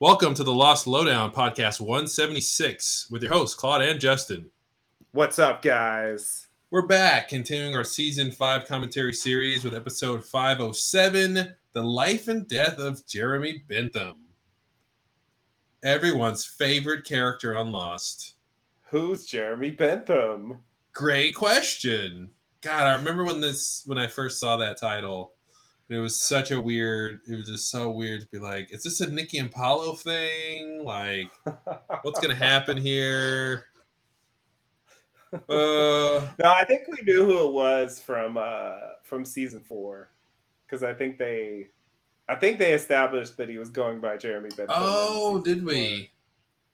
Welcome to the Lost Lowdown podcast 176 with your hosts, Claude and Justin. What's up, guys? We're back, continuing our season five commentary series with episode 507 The Life and Death of Jeremy Bentham. Everyone's favorite character on Lost. Who's Jeremy Bentham? Great question. God, I remember when this when I first saw that title. It was such a weird. It was just so weird to be like, "Is this a Nikki and Paulo thing? Like, what's gonna happen here?" Uh, no, I think we knew who it was from uh from season four, because I think they, I think they established that he was going by Jeremy Bentham. oh, did four. we?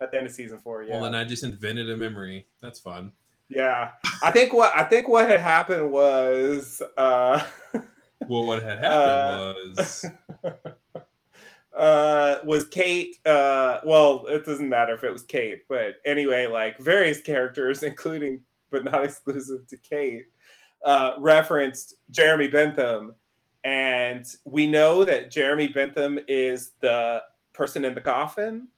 At the end of season four, yeah. Well, then I just invented a memory. That's fun. yeah, I think what I think what had happened was. uh Well, what had happened Uh, was uh was Kate uh well it doesn't matter if it was Kate but anyway like various characters including but not exclusive to Kate uh referenced Jeremy Bentham. And we know that Jeremy Bentham is the person in the coffin.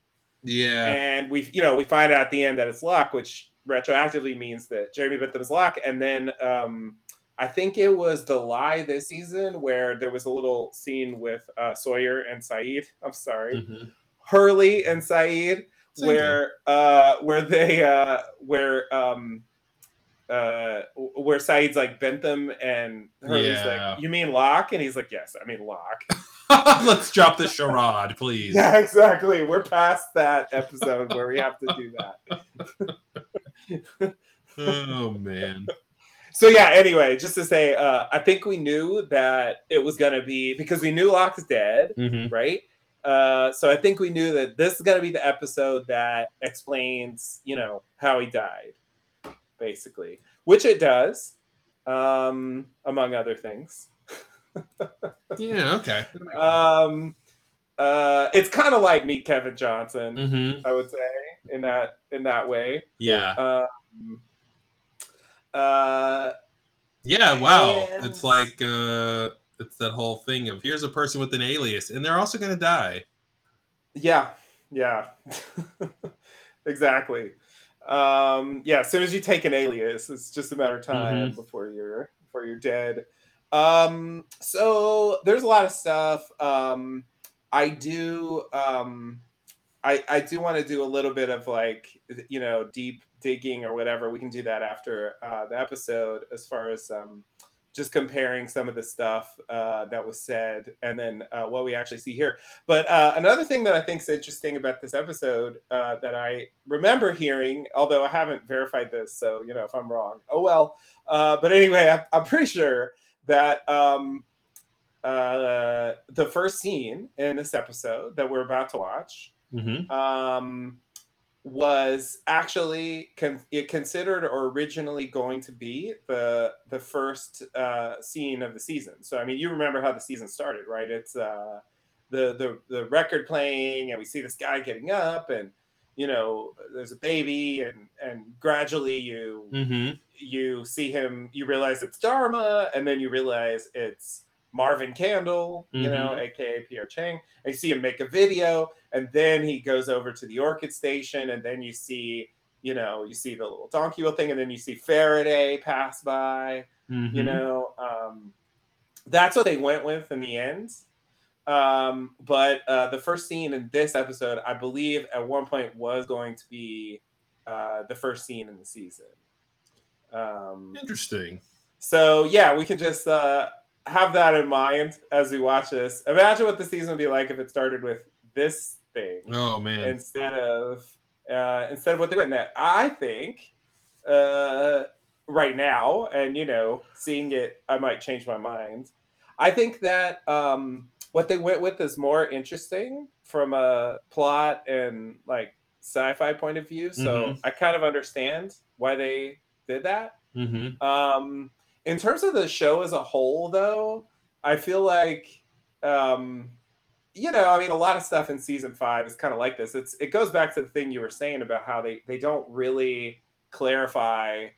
Yeah, and we you know we find out at the end that it's Locke which retroactively means that Jeremy Bentham is Locke and then um I think it was the lie this season where there was a little scene with uh, Sawyer and Sayid. I'm sorry, Mhm. Hurley and Sayid, Same where uh, where they uh, where um, uh, where Sayid's like Bentham and Hurley's Yeah. like, "You mean Locke?" And he's like, "Yes, I mean Locke." Let's drop the charade, please. yeah, exactly. We're past that episode where we have to do that. Oh man. So yeah, anyway, just to say, uh, I think we knew that it was gonna be because we knew Locke's dead, Mhm. right? Uh, so I think we knew that this is gonna be the episode that explains, you know, how he died, basically, which it does, um, among other things. Yeah. Okay. Um, uh, it's kind of like Meet Kevin Johnson, hmm I would say, in that in that way. Yeah. Um, uh, Yeah. Wow. and- It's like uh, it's that whole thing of here's a person with an alias, and they're also gonna die. Yeah, yeah, exactly. Um, yeah, as soon as you take an alias, it's just a matter of time before you're before you're dead. Um, so there's a lot of stuff. Um, I do um, I I do want to do a little bit of like you know deep digging or whatever. We can do that after uh, the episode as far as um, just comparing some of the stuff uh, that was said and then uh, what we actually see here. But uh, another thing that I think is interesting about this episode uh, that I remember hearing, although I haven't verified this, so you know if I'm wrong, oh well. Uh, but anyway, I, I'm pretty sure that um, the first scene in this episode that we're about to watch Mm-hmm. um, was actually con- it considered or originally going to be the the first uh, scene of the season. So I mean, you remember how the season started, right? It's uh, the the the record playing, and we see this guy getting up, and you know, there's a baby, and and gradually you Mm-hmm. you see him, you realize it's Dharma, and then you realize it's Marvin Candle, you know, aka Pierre Chang. And you see him make a video, and then he goes over to the Orchid Station, and then you see, you know, you see the little donkey wheel thing, and then you see Faraday pass by, Mm-hmm. you know. Um, that's what they went with in the end. Um, but uh, the first scene in this episode, I believe, at one point was going to be uh, the first scene in the season. Um, Interesting. so yeah, we can just uh, have that in mind as we watch this. Imagine what the season would be like if it started with this thing Oh man. instead of uh, instead of what they're went. That I think uh, right now, and you know, seeing it, I might change my mind. I think that um, what they went with is more interesting from a plot and like sci-fi point of view. So Mhm. I kind of understand why they did that. Mm-hmm. Um, in terms of the show as a whole, though, I feel like, um, you know, I mean, a lot of stuff in season five is kind of like this. It's it goes back to the thing you were saying about how they they don't really clarify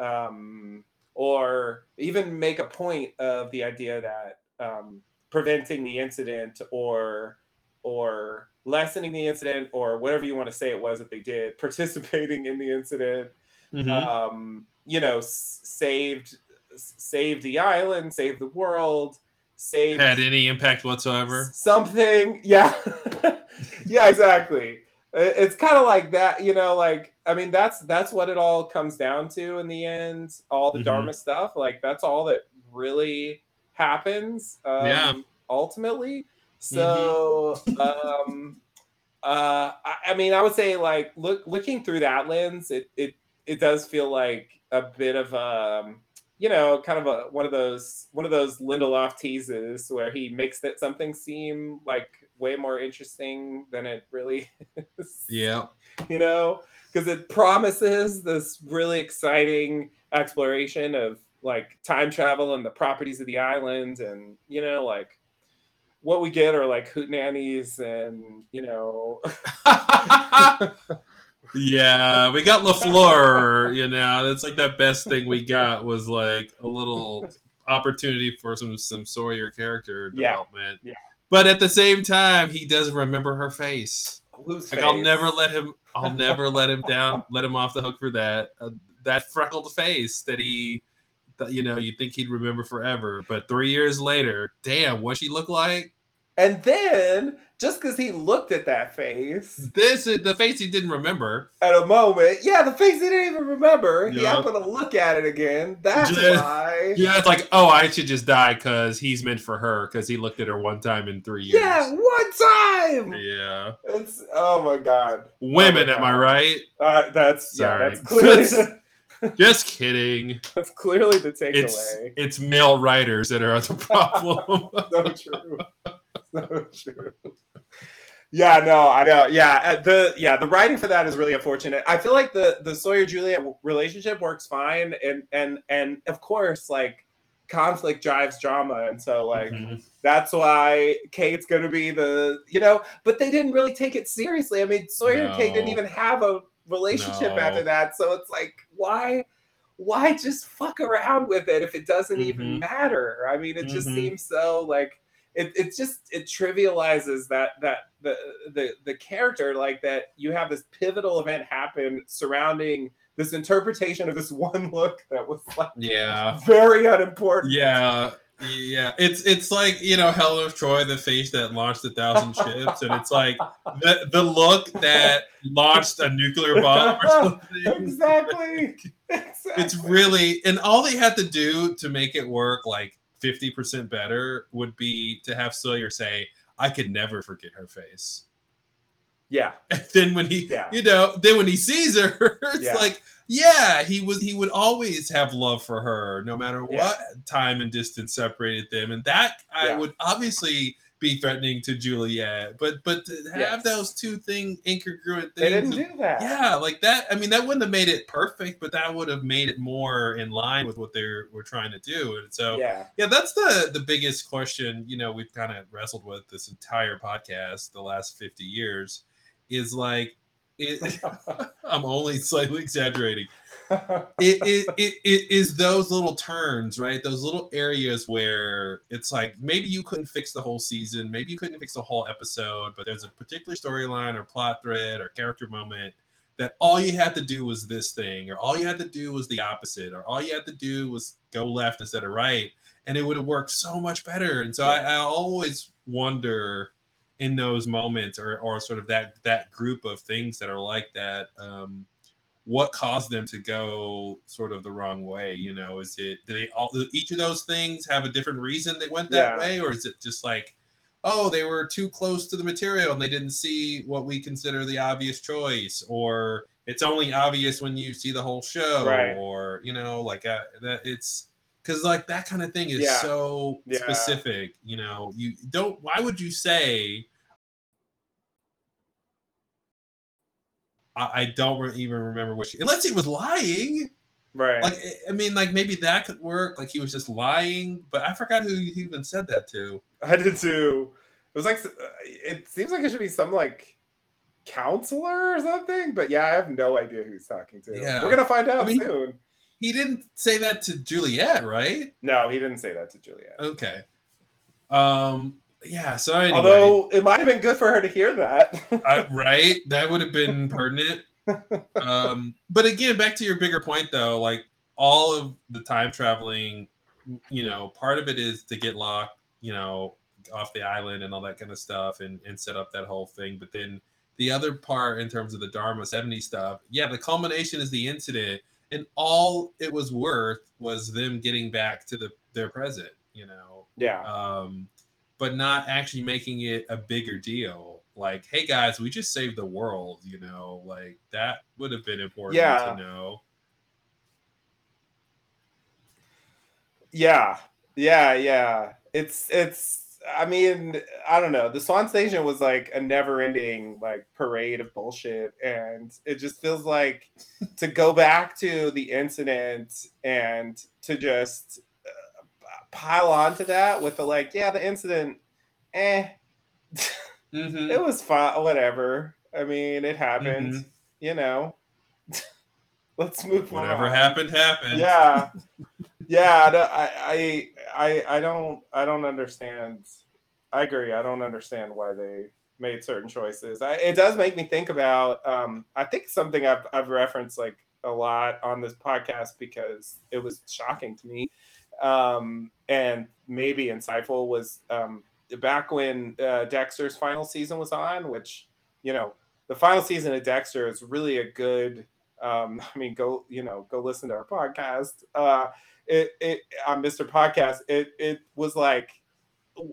um, or even make a point of the idea that um, preventing the incident or or lessening the incident or whatever you want to say it was that they did, participating in the incident, Mhm. um, you know, s- saved saved the island, save the world, save Had any impact whatsoever? something. Yeah, yeah, exactly. It's kind of like that, you know. Like, I mean, that's that's what it all comes down to in the end. All the Mhm. Dharma stuff, like that's all that really happens. Um, Yeah. Ultimately, so um, uh, I, I mean, I would say like look looking through that lens, it it it does feel like a bit of um you know, kind of a one of those one of those Lindelof teases where he makes that something seem like way more interesting than it really is. Yeah. You know, because it promises this really exciting exploration of like time travel and the properties of the island, and you know, like what we get are like hootenannies and you know, yeah, we got Lafleur. You know, that's like the best thing we got was like a little opportunity for some some Sawyer character development. yeah. But at the same time, he doesn't remember her face. Like I'll never let him. I'll never let him down. Let him off the hook for that. Uh, that freckled face that he, you know, you think he'd remember forever. But three years later, damn, what she look like? And then just because he looked at that face This is the face he didn't remember. at a moment, yeah, the face he didn't even remember. Yeah. He Yeah. happened to look at it again. That's Yeah. why. Yeah, it's like, oh, I should just die because he's meant for her because he looked at her one time in three years. Yeah, one time. Yeah. It's oh my god. Women, Oh my am I right? Uh, that's yeah, Sorry. that's clearly the, Just kidding. that's clearly the takeaway. It's it's male writers that are the problem. so true. Yeah, no, I know. Yeah, uh, the yeah the writing for that is really unfortunate. I feel like the the Sawyer Juliet relationship works fine, and and and of course like conflict drives drama, and so like Mhm. that's why Kate's gonna be the you know. But they didn't really take it seriously. I mean, Sawyer and Kate didn't even have a relationship No. after that, so it's like why why just fuck around with it if it doesn't even Mhm. matter? I mean, it just Mhm. seems so like it, it just it trivializes that that the the the character like that you have this pivotal event happen surrounding this interpretation of this one look that was like Yeah. very unimportant. Yeah. Yeah. It's it's like, you know, Helen of Troy, the face that launched a thousand ships, and it's like the the look that launched a nuclear bomb or something. exactly. exactly. It's really and all they had to do to make it work like 50% better would be to have Sawyer say, I could never forget her face. yeah. And then when he Yeah. you know, then when he sees her, it's Yeah. like, yeah, he was he would always have love for her, no matter Yeah. what time and distance separated them. And that I would obviously be threatening to Juliet. But but to have Yes. those two thing incongruent They things didn't do that. yeah, like that. I mean, that wouldn't have made it perfect, but that would have made it more in line with what they're were trying to do. And so, yeah, Yeah. that's the the biggest question. You know, we've kind of wrestled with this entire podcast the last fifty years. Is like, it, I'm only slightly exaggerating. It, it, it, it is those little turns, right? Those little areas where it's like maybe you couldn't fix the whole season, maybe you couldn't fix the whole episode, but there's a particular storyline or plot thread or character moment that all you had to do was this thing, or all you had to do was the opposite, or all you had to do was go left instead of right, and it would have worked so much better. And so I, I always wonder in those moments, or or sort of that that group of things that are like that. Um, what caused them to go sort of the wrong way? You know, is it do they all each of those things have a different reason they went that Yeah. way, or is it just like, oh, they were too close to the material and they didn't see what we consider the obvious choice, or it's only obvious when you see the whole show, Right. or you know, like uh, that it's because like that kind of thing is Yeah. so Yeah. specific. You know, you don't. Why would you say? I, I don't re- even remember what she. Unless he was lying. right. Like I- mean, like maybe that could work. Like he was just lying, but I forgot who he even said that to. I did too. It was like uh, it seems like it should be some like counselor or something, but yeah, I have no idea who he's talking to. Yeah. We're gonna find out I mean- soon. He didn't say that to Juliet, right? No, he didn't say that to Juliet. Okay. Um yeah. So anyway, Although it might have been good for her to hear that. uh, right, that would have been pertinent. Um, but again, back to your bigger point though, like all of the time traveling, you know, part of it is to get locked, you know, off the island and all that kind of stuff, and and set up that whole thing. But then the other part in terms of the Dharma 70 stuff, yeah, the culmination is the incident, and all it was worth was them getting back to the their present, you know. yeah. Um, but not actually making it a bigger deal. Like, hey guys, we just saved the world, you know, like that would have been important Yeah. to know. Yeah, yeah, yeah. It's it's. I mean, I don't know. The Swan Station was like a never-ending like parade of bullshit, and it just feels like to go back to the incident and to just pile onto that with the like, yeah, the incident, eh, Mhm. it was fine, whatever. I mean, it happened, Mhm. you know. Let's move Whatever on. happened, happened. yeah yeah I don't- I, I i i don't i don't understand i agree i don't understand why they made certain choices I, it does make me think about um i think something i've i've referenced like a lot on this podcast because it was shocking to me um and maybe insightful was um back when uh, dexter's final season was on which you know the final season of dexter is really a good um i mean go you know go listen to our podcast uh it, it on Mr. Podcast, it it was like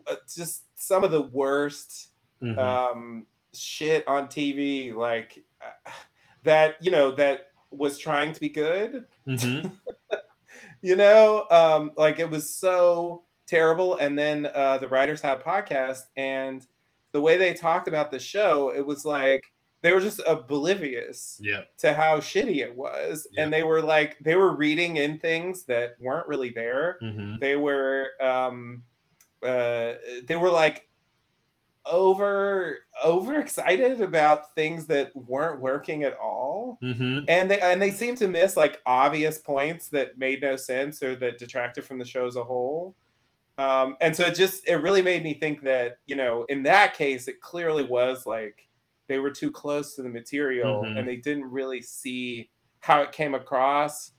uh, just some of the worst Mhm. um, shit on TV, like uh, that you know that was trying to be good. Mhm. You know, um, like it was so terrible. And then uh, the writers had a podcast, and the way they talked about the show, it was like they were just oblivious Yeah. to how shitty it was, Yeah. and they were like they were reading in things that weren't really there Mhm. they were um uh they were like over over excited about things that weren't working at all Mhm. and they and they seemed to miss like obvious points that made no sense or that detracted from the show as a whole um and so it just it really made me think that you know in that case it clearly was like they were too close to the material Mhm. and they didn't really see how it came across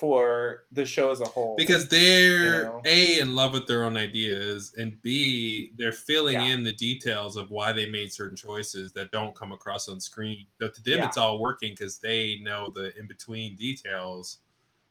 for the show as a whole Because they're You know? A in love with their own ideas and B, they're filling Yeah. in the details of why they made certain choices that don't come across on screen. But to them Yeah. it's all working because they know the in between details.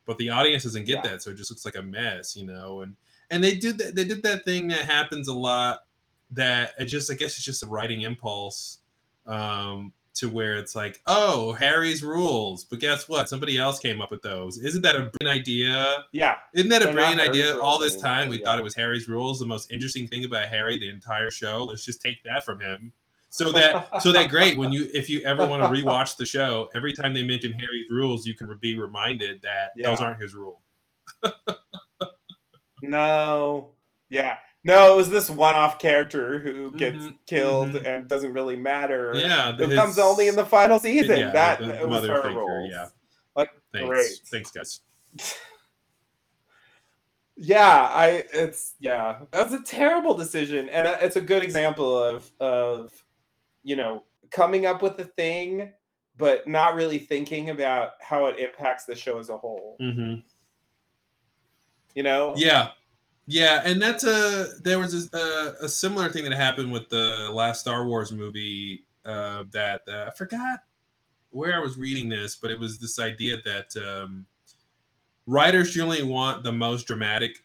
But the audience doesn't get Yeah. that, so it just looks like a mess, you know. And and they did that they did that thing that happens a lot that it just I guess it's just a writing impulse. Um to where it's like, oh, Harry's rules, but guess what? Somebody else came up with those. Isn't that a brilliant idea? yeah Isn't that a They're not brilliant idea? rules All this time we yeah. thought it was Harry's rules. The most interesting thing about Harry the entire show. Let's just take that from him. So that so that great when you if you ever want to rewatch the show, every time they mention Harry's rules, you can be reminded that those aren't his rules. No. Yeah. No, it was this one-off character who gets Mhm, killed mhm. and doesn't really matter. Yeah, It his- comes only in the final season. yeah, that the- the was her figure, yeah. Like Thanks. great. Thanks, guys. Yeah, I it's yeah. That's a terrible decision and it's a good example of of you know, coming up with a thing but not really thinking about how it impacts the show as a whole. hmm You know? Yeah, yeah, and that's a there was a, a, similar thing that happened with the last Star Wars movie uh, that uh, I forgot where I was reading this, but it was this idea that um, writers generally want the most dramatic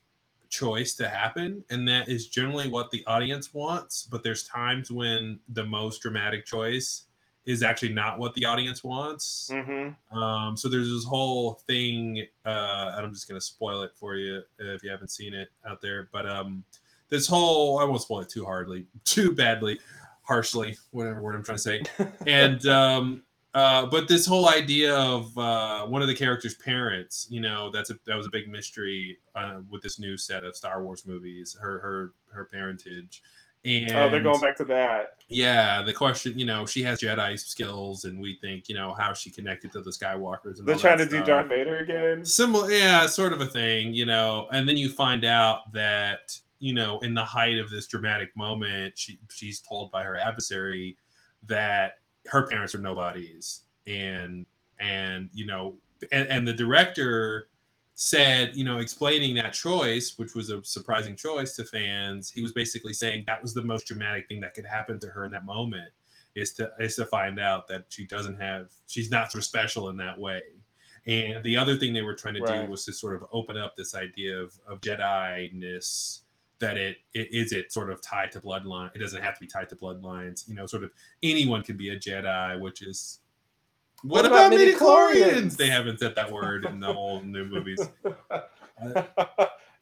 choice to happen, and that is generally what the audience wants. But there's times when the most dramatic choice is actually not what the audience wants. Mm-hmm. Um, so there's this whole thing, uh, and I'm just gonna spoil it for you if you haven't seen it out there. But um, this whole I won't spoil it too hardly, too badly, harshly, whatever word I'm trying to say. And um, uh, but this whole idea of uh, one of the characters' parents, you know, that's a that was a big mystery uh, with this new set of Star Wars movies. Her her her parentage. And Oh, they're going back to that. yeah, the question, you know, she has Jedi skills, and we think, you know, how she connected to the Skywalkers. And They're trying to do. Darth Vader again. Similar, yeah, sort of a thing, you know. And then you find out that you know, in the height of this dramatic moment, she she's told by her adversary that her parents are nobodies, and and you know, and, and the director said, you know, explaining that choice, which was a surprising choice to fans, he was basically saying that was the most dramatic thing that could happen to her in that moment is to is to find out that she doesn't have she's not so special in that way. And the other thing they were trying to right. do was to sort of open up this idea of, of Jedi-ness that it, it is it sort of tied to bloodline. It doesn't have to be tied to bloodlines. You know, sort of anyone can be a Jedi, which is what, what about, about midichlorians? They haven't said that word in the whole new movies.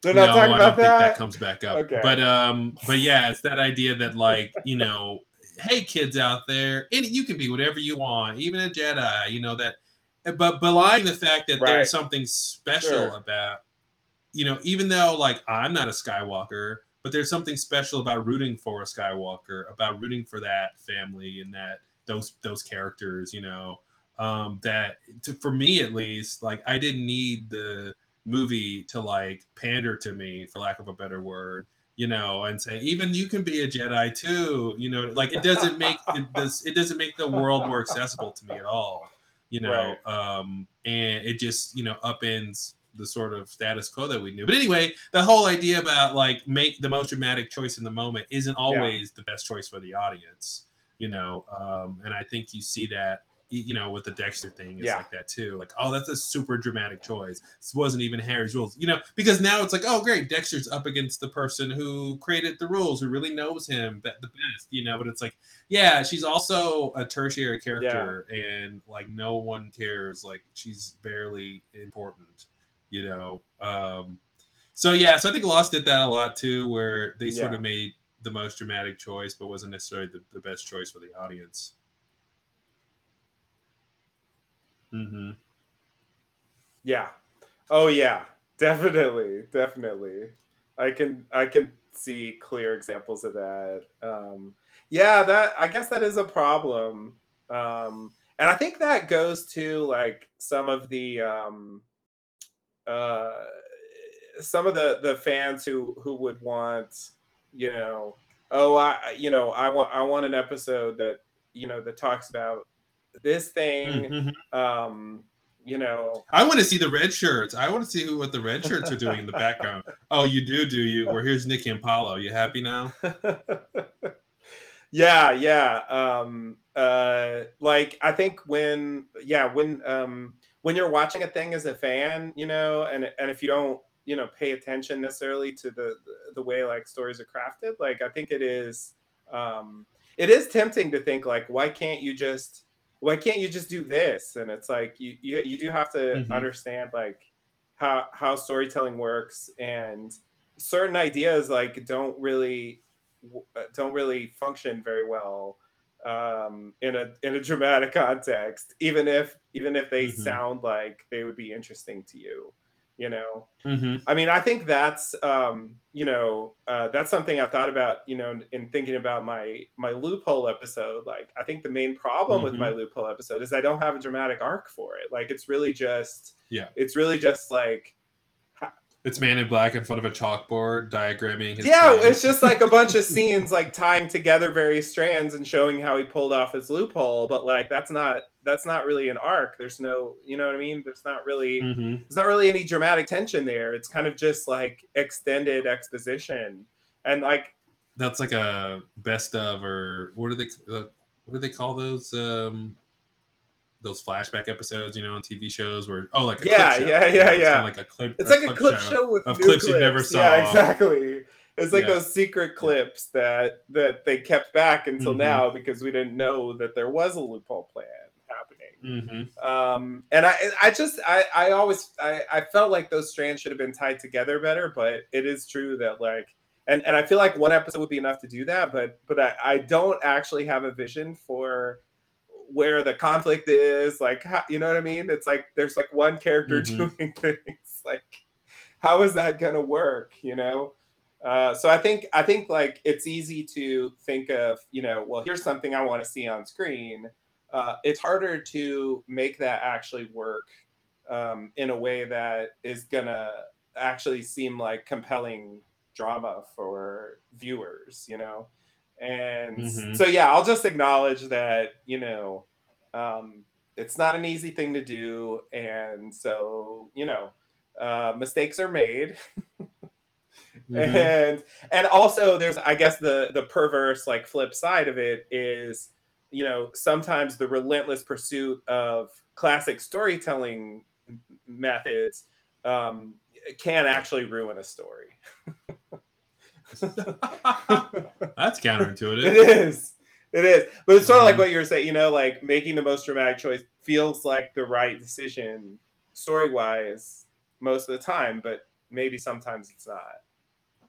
They're not no, talking about that. that comes back up. Okay. But um, but yeah, it's that idea that like you know, hey kids out there, and you can be whatever you want, even a Jedi. You know that, but belying the fact that right. there's something special sure. about, you know, even though like I'm not a Skywalker, but there's something special about rooting for a Skywalker, about rooting for that family and that those those characters. You know, um, that to, for me at least, like I didn't need the movie to like pander to me, for lack of a better word, you know, and say even you can be a Jedi too, you know, like it doesn't make it does it doesn't make the world more accessible to me at all, you know, right. um, and it just you know upends the sort of status quo that we knew. But anyway, the whole idea about like make the most dramatic choice in the moment isn't always yeah. the best choice for the audience, you know, um, and I think you see that you know, with the Dexter thing, it's yeah. like that too. Like, oh, that's a super dramatic choice. This wasn't even Harry's rules, you know, because now it's like, oh, great, Dexter's up against the person who created the rules, who really knows him the best, you know. But it's like, yeah, she's also a tertiary character, yeah. and like no one cares. Like, she's barely important, you know. Um, so yeah, so I think Lost did that a lot too, where they sort of made the most dramatic choice, but wasn't necessarily the, the best choice for the audience. Mm-hmm. Yeah. Oh yeah. Definitely. Definitely. I can I can see clear examples of that. Um, yeah, that I guess that is a problem. Um, and I think that goes to like some of the um, uh, some of the the fans who who would want you know oh I you know I want I want an episode that you know that talks about this thing mm-hmm. um you know. I want to see the red shirts. I want to see who what the red shirts are doing in the background. Oh you do do you? Well here's nikki and paulo you happy now? Yeah yeah um uh like i think when yeah when um when you're watching a thing as a fan you know and and if you don't you know pay attention necessarily to the the way like stories are crafted like i think it is um it is tempting to think like why can't you just why can't you just do this? And it's like you you, you do have to mm-hmm. understand like how how storytelling works and certain ideas like don't really uh, don't really function very well um, in a in a dramatic context, even if even if they mm-hmm. sound like they would be interesting to you you know mm-hmm. i mean i think that's um you know uh, that's something i thought about you know in thinking about my my loophole episode like i think the main problem mm-hmm. with my mm-hmm. loophole episode is i don't have a dramatic arc for it like it's really just yeah it's really just like it's man in black in front of a chalkboard diagramming his yeah plans. it's just like a bunch of scenes like tying together various strands and showing how he pulled off his loophole but like that's not that's not really an arc there's no you know what i mean there's not really mm-hmm. there's not really any dramatic tension there it's kind of just like extended exposition and like that's like a best of or what do they uh, what do they call those um those flashback episodes, you know, on TV shows where oh, like yeah, yeah, yeah, yeah, like a clip. It's like a clip show, show with of clips, clips you never saw. Yeah, exactly. It's like yeah. those secret clips that that they kept back until mm-hmm. now because we didn't know that there was a loophole plan. Mm-hmm. Um, and I, I just, I, I always, I, I felt like those strands should have been tied together better. But it is true that like, and and I feel like one episode would be enough to do that. But but I, I don't actually have a vision for where the conflict is like how, you know what i mean it's like there's like one character mm-hmm. doing things like how is that going to work you know uh, so i think i think like it's easy to think of you know well here's something i want to see on screen uh, it's harder to make that actually work um, in a way that is gonna actually seem like compelling drama for viewers, you know. And Mhm. so yeah, I'll just acknowledge that, you know, um, it's not an easy thing to do, and so you know, uh, mistakes are made. Mhm. and and also there's i guess the the perverse like flip side of it is you know sometimes the relentless pursuit of classic storytelling methods um can actually ruin a story That's counterintuitive. it is it is but it's sort of like Mhm. what you're saying you know like making the most dramatic choice feels like the right decision story wise most of the time but maybe sometimes it's not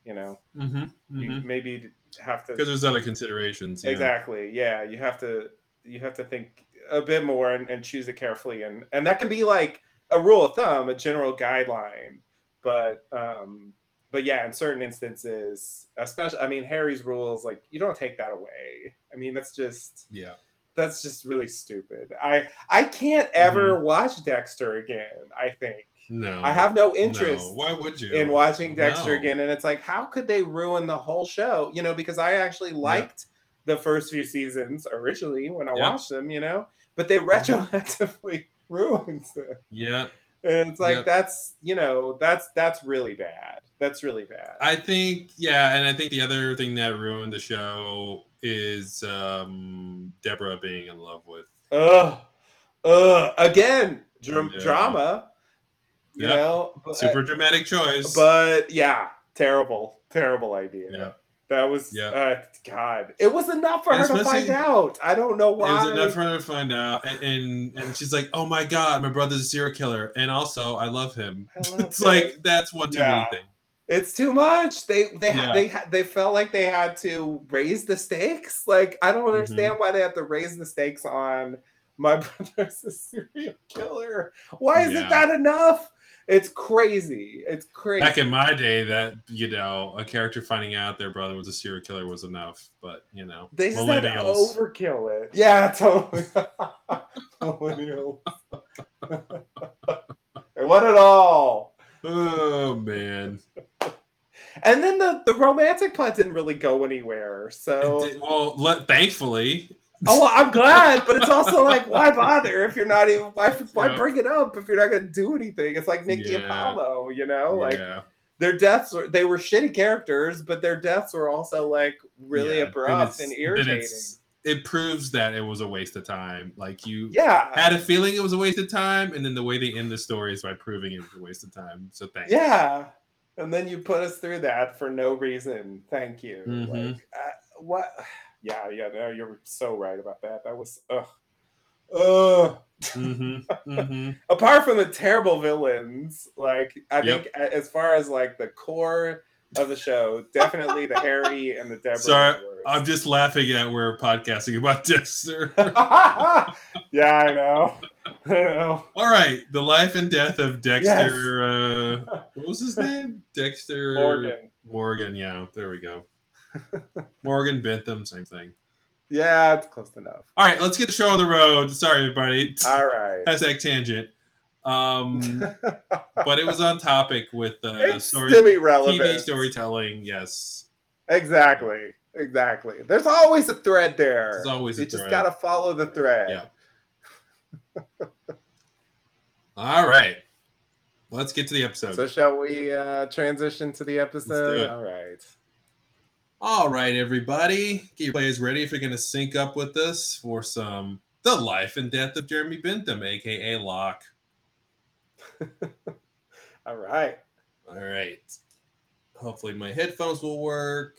you know Mm-hmm. you maybe have to Because there's other considerations. yeah. exactly yeah you have to you have to think a bit more and, and choose it carefully and and that can be like a rule of thumb a general guideline but um but yeah in certain instances especially i mean harry's rules like you don't take that away i mean that's just Yeah. that's just really stupid i i can't Mm-hmm. ever watch dexter again i think No. i have no interest No. Why would you? in watching Dexter No. again, and it's like, how could they ruin the whole show? You know, because I actually liked the first few seasons originally when I Yeah. watched them, you know, but they retroactively ruined it, Yeah. and it's like Yep. that's you know that's that's really bad. That's really bad. I think yeah, and I think the other thing that ruined the show is um Deborah being in love with. Ugh, ugh, again, Yeah. drama. You Yeah. know, but, Super dramatic choice. but yeah, terrible, terrible idea. yeah. That was, Yeah. uh, God, it was enough for And her to find out. I don't know why. It was enough for her to find out, and, and and she's like, "Oh my god, my brother's a serial killer, and also I love him." I love it's him. like that's one too Yeah. many thing. It's too much. They they Yeah. they they felt like they had to raise the stakes. Like I don't Mm-hmm. understand why they have to raise the stakes on my brother's a serial killer. Why isn't Yeah. that enough? It's crazy. It's crazy. Back in my day, that you know, a character finding out their brother was a serial killer was enough. But you know, they just had to overkill it. Yeah, totally. Millennials. they want it all. Oh man. And then the, the romantic plot didn't really go anywhere. So did- well, let, thankfully, Oh, well, I'm glad, but it's also like, why bother if you're not even why why Yeah. bring it up if you're not going to do anything? It's like Nick Yeah. Apollo, you know, like yeah, their deaths were they were shitty characters, but their deaths were also like really abrupt it's- and irritating. it's- It proves that it was a waste of time. Like you Yeah, had a feeling it was a waste of time, and then the way they end the story is by proving it was a waste of time. So thanks. yeah, and then you put us through that for no reason. Thank you. Mhm. Like, uh, what? Yeah, yeah, no, you're so right about that. That was ugh, ugh. Mm-hmm. Mm-hmm. apart from the terrible villains, like I Yep. think as far as like the core of the show, definitely the Harry and the Deborah. Sorry, I'm just laughing at we're podcasting about Dexter. yeah, I know. I know. All right, the life and death of Dexter. Uh, what was his name? Dexter Morgan. Morgan. Yeah, there we go. Morgan Bentham, same thing. Yeah, it's close enough. All right, let's get the show on the road. Sorry, everybody. All right. Hashtag tangent. Um, but it was on topic with uh, it's story. TV storytelling. Yes, Exactly. Exactly. There's always a thread there. there's always you just gotta follow the thread. Yeah. All right, let's get to the episode. So shall we uh transition to the episode? All right. All right, everybody, get your players ready if you're going to sync up with us for some The Life and Death of Jeremy Bentham, aka Locke. All right. All right. Hopefully, my headphones will work.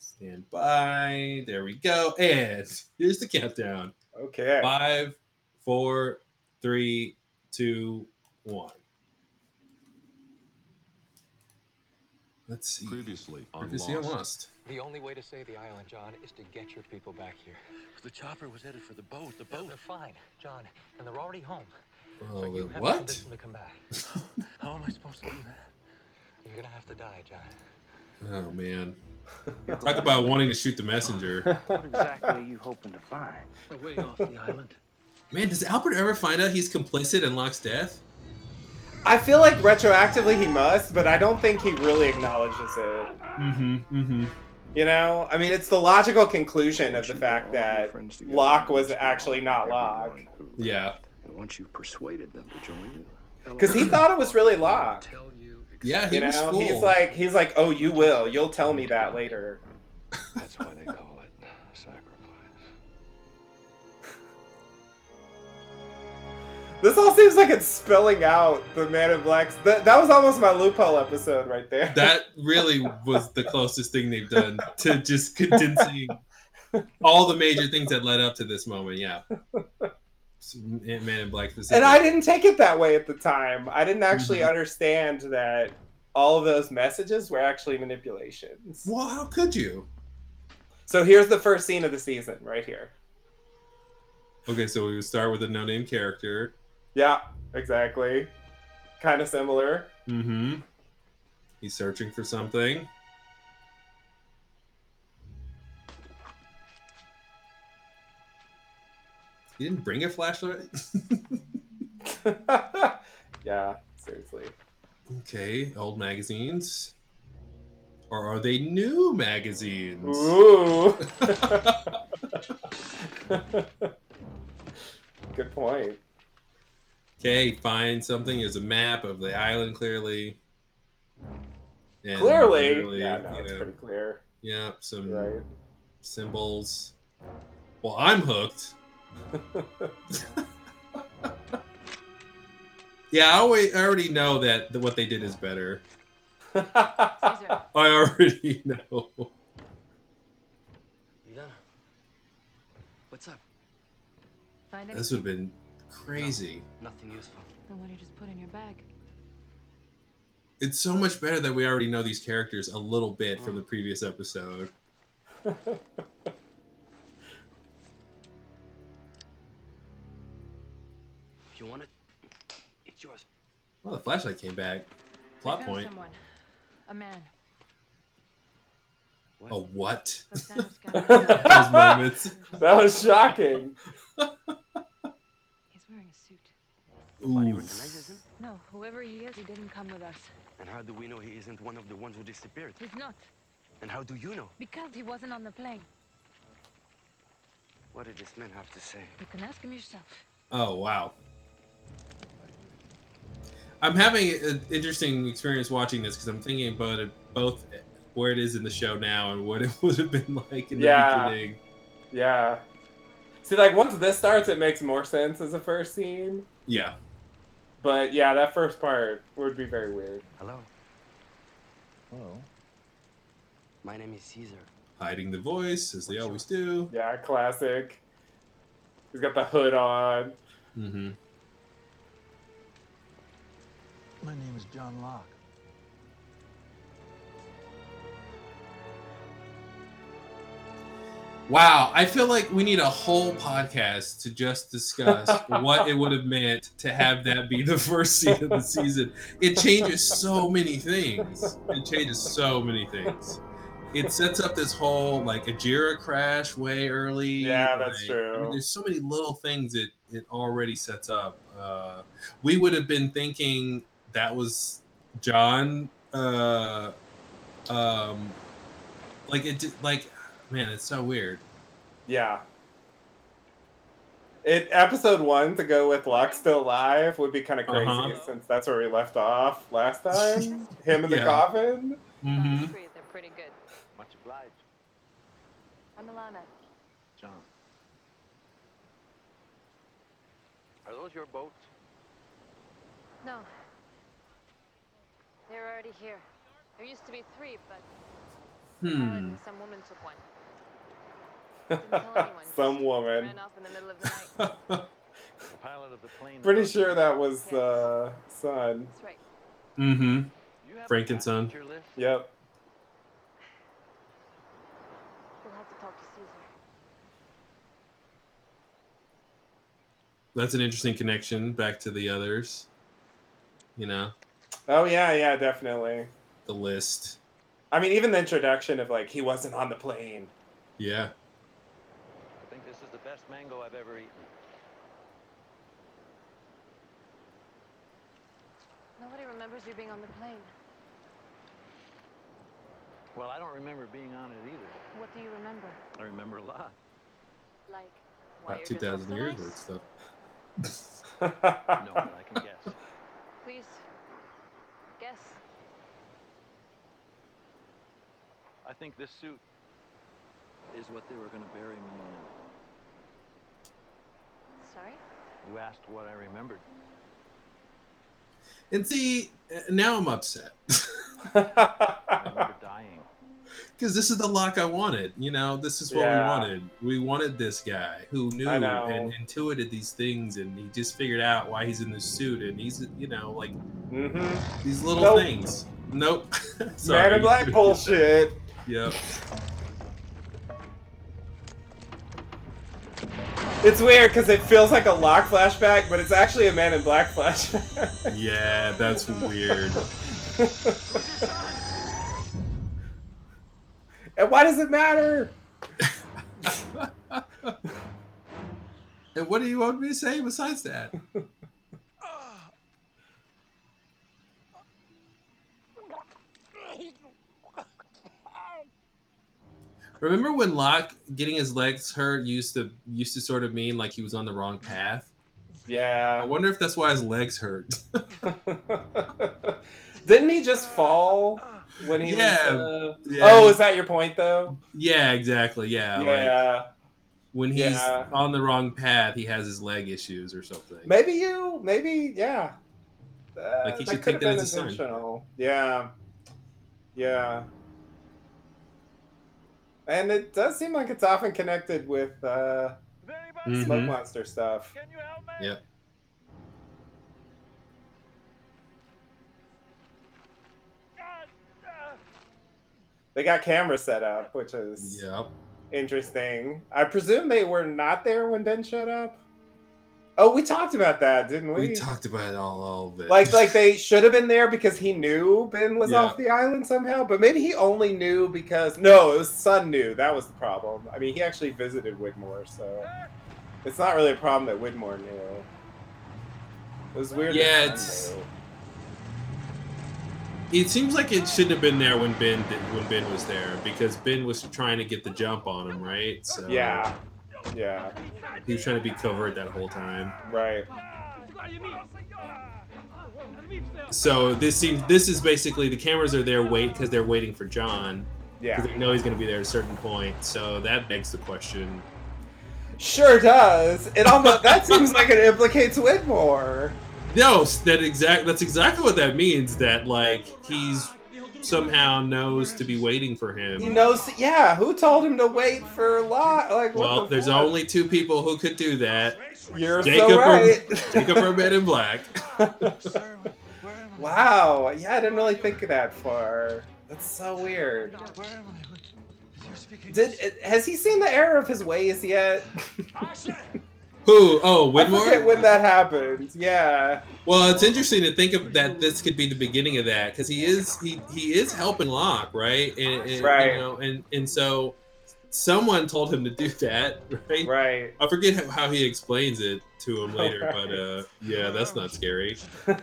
Stand by. There we go. And here's the countdown Okay. five, four, three, two, one. Let's see. Previously on Previously on Lost. Lost. The only way to save the island, John, is to get your people back here. The chopper was headed for the boat. The No, boat. they're fine, John, and they're already home. Oh, so you have to what? convince them to come back. How am I supposed to do that? You're gonna have to die, John. Oh, man. Talk about wanting to shoot the messenger. What exactly are you hoping to find? Way off the island. Man, does Albert ever find out he's complicit in Locke's death? I feel like retroactively he must, but I don't think he really acknowledges it. Mm-hmm. Mm-hmm. You know, I mean, it's the logical conclusion of the fact that Locke was actually not Locke, Yeah. Once you've persuaded them to join you, because he thought it was really Locke. Yeah, he You was know, cool. he's like, he's like, oh, you will. You'll tell me that later. This all seems like it's spelling out the Man in Black's. That, that was almost my loophole episode right there. that really was the closest thing they've done to just condensing all the major things that led up to this moment. Yeah. Man in Black specific. and I didn't take it that way at the time. I didn't actually Mhm. understand that all of those messages were actually manipulations. Well, how could you? So here's the first scene of the season right here. Okay, so we would start with a no-name character. Yeah, exactly. Kind of similar. Mm-hmm. He's searching for something. He didn't bring a flashlight. yeah, seriously. okay, old magazines. Or are they new magazines? Ooh. Good point. Okay, find something. There's a map of the island, clearly. And Clearly. clearly, Yeah, no, it's know, pretty clear. yeah, some Right. symbols. Well, I'm hooked. Yeah, I always, I already know that the, what they did is better. I already know. Ilana, what's up? find This would have been crazy. Nothing useful. Then what do you just put in your bag? It's so much better that we already know these characters a little bit from the previous episode. If you want it, it's yours. Well, the flashlight came back. I Plot found point. Someone. A man. What? A what? The Thanos guy. Those moments. That was shocking. He's wearing a suit. Nobody Ooh. recognizes him? No, whoever he is, he didn't come with us. And how do we know he isn't one of the ones who disappeared? He's not. And how do you know? Because he wasn't on the plane. What did this man have to say? You can ask him yourself. Oh wow. I'm having an interesting experience watching this because I'm thinking about it both where it is in the show now and what it would have been like in Yeah. the beginning. Yeah. See, like once this starts, it makes more sense as a first scene. Yeah. But yeah, that first part would be very weird. Hello, Hello. my name is Caesar. Hiding the voice as they always do. Yeah, classic. He's got the hood on. Mm-hmm. My name is John Locke. Wow, I feel like we need a whole podcast to just discuss what it would have meant to have that be the first scene of the season. It changes so many things. It changes so many things. It sets up this whole like Ajira crash way early. Yeah, that's like, I mean, true. there's so many little things it it already sets up. Uh, we would have been thinking that was John. Uh, um, like it, did- like man, it's so weird. Yeah. It episode one to go with Locke still alive would be kind of crazy Uh-huh. since that's where we left off last time. Him in the Yeah. coffin. Mm-hmm. They're pretty good. Much obliged, I'm Ilana. John. Are those your boats? No. They're already here. There used to be three, but Hmm. some woman took one. Didn't tell anyone. Some woman. Ran off in the middle of the night. Pilot of the plane. Pretty sure that was uh Sun. That's right. mm-hmm. You have a Frankenson. passenger list? Yep. We'll have to talk to Caesar. That's an interesting connection back to the others. You know, Oh yeah, yeah, definitely. the list. I mean, even the introduction of like he wasn't on the plane. Yeah. I think this is the best mango I've ever eaten. Nobody remembers you being on the plane. Well, I don't remember being on it either. What do you remember? I remember a lot. Like why About your two dick so years nice? worth of stuff. No, but I can guess. Please. Guess. I think this suit is what they were going to bury me Sorry? You asked what I remembered. And see, uh, now I'm upset I remember dying. because this is the Locke I wanted. You know, this is what Yeah. we wanted. We wanted this guy who knew and intuited these things, and he just figured out why he's in this suit, and he's, you know, like hmm these little Nope. things. Nope. Man Sorry. in Black bullshit. Yep. It's weird because it feels like a Locke flashback, but it's actually a Man in Black flashback. Yeah, that's weird. and why does it matter? And what do you want me to say besides that? Remember when Locke getting his legs hurt used to used to sort of mean like he was on the wrong path? Yeah. I wonder if that's why his legs hurt. Didn't he just fall when he Yeah. was? Uh... Yeah, Oh, is that your point though? yeah, exactly. Yeah, like yeah. when he's Yeah. on the wrong path, he has his leg issues or something. Maybe you. Maybe yeah. Uh, Like, he should take that as a sign. Yeah. Yeah. And it does seem like it's often connected with uh, Mhm. smoke monster stuff. Can you help me? Yep. They got cameras set up, which is Yep. interesting. I presume they were not there when Ben showed up. Oh, we talked about that, didn't we? We talked about it all, all of it. like, like they should have been there because he knew Ben was Yeah. off the island somehow, but maybe he only knew because no, it was Sun knew. That was the problem. I mean, he actually visited Widmore, so it's not really a problem that Widmore knew. It was weird. Yeah, it's- it seems like it shouldn't have been there when Ben did, when Ben was there because Ben was trying to get the jump on him, right? So Yeah, yeah, he was trying to be covert that whole time. right. So this seems this is basically the cameras are there wait because they're waiting for John Yeah, because they know he's going to be there at a certain point. So that begs the question. sure does. It almost that seems like it implicates Widmore. No, that exact that's exactly what that means. That like he's somehow knows to be waiting for him. He knows. Yeah, who told him to wait for a lot? Like, what well, the there's fuck? only two people who could do that. You're Jacob so or- right. Jacob or Men in Black. wow. Yeah, I didn't really think of that far. That's so weird. Did has he seen the error of his ways yet? Who? Oh, I forget when that happened. Yeah. Well, it's interesting to think of that. This could be the beginning of that because he is he he is helping Locke, right? And, and, Right. You know, and and so someone told him to do that, right? Right. I forget how, how he explains it to him later, Right. but uh, yeah, that's not scary.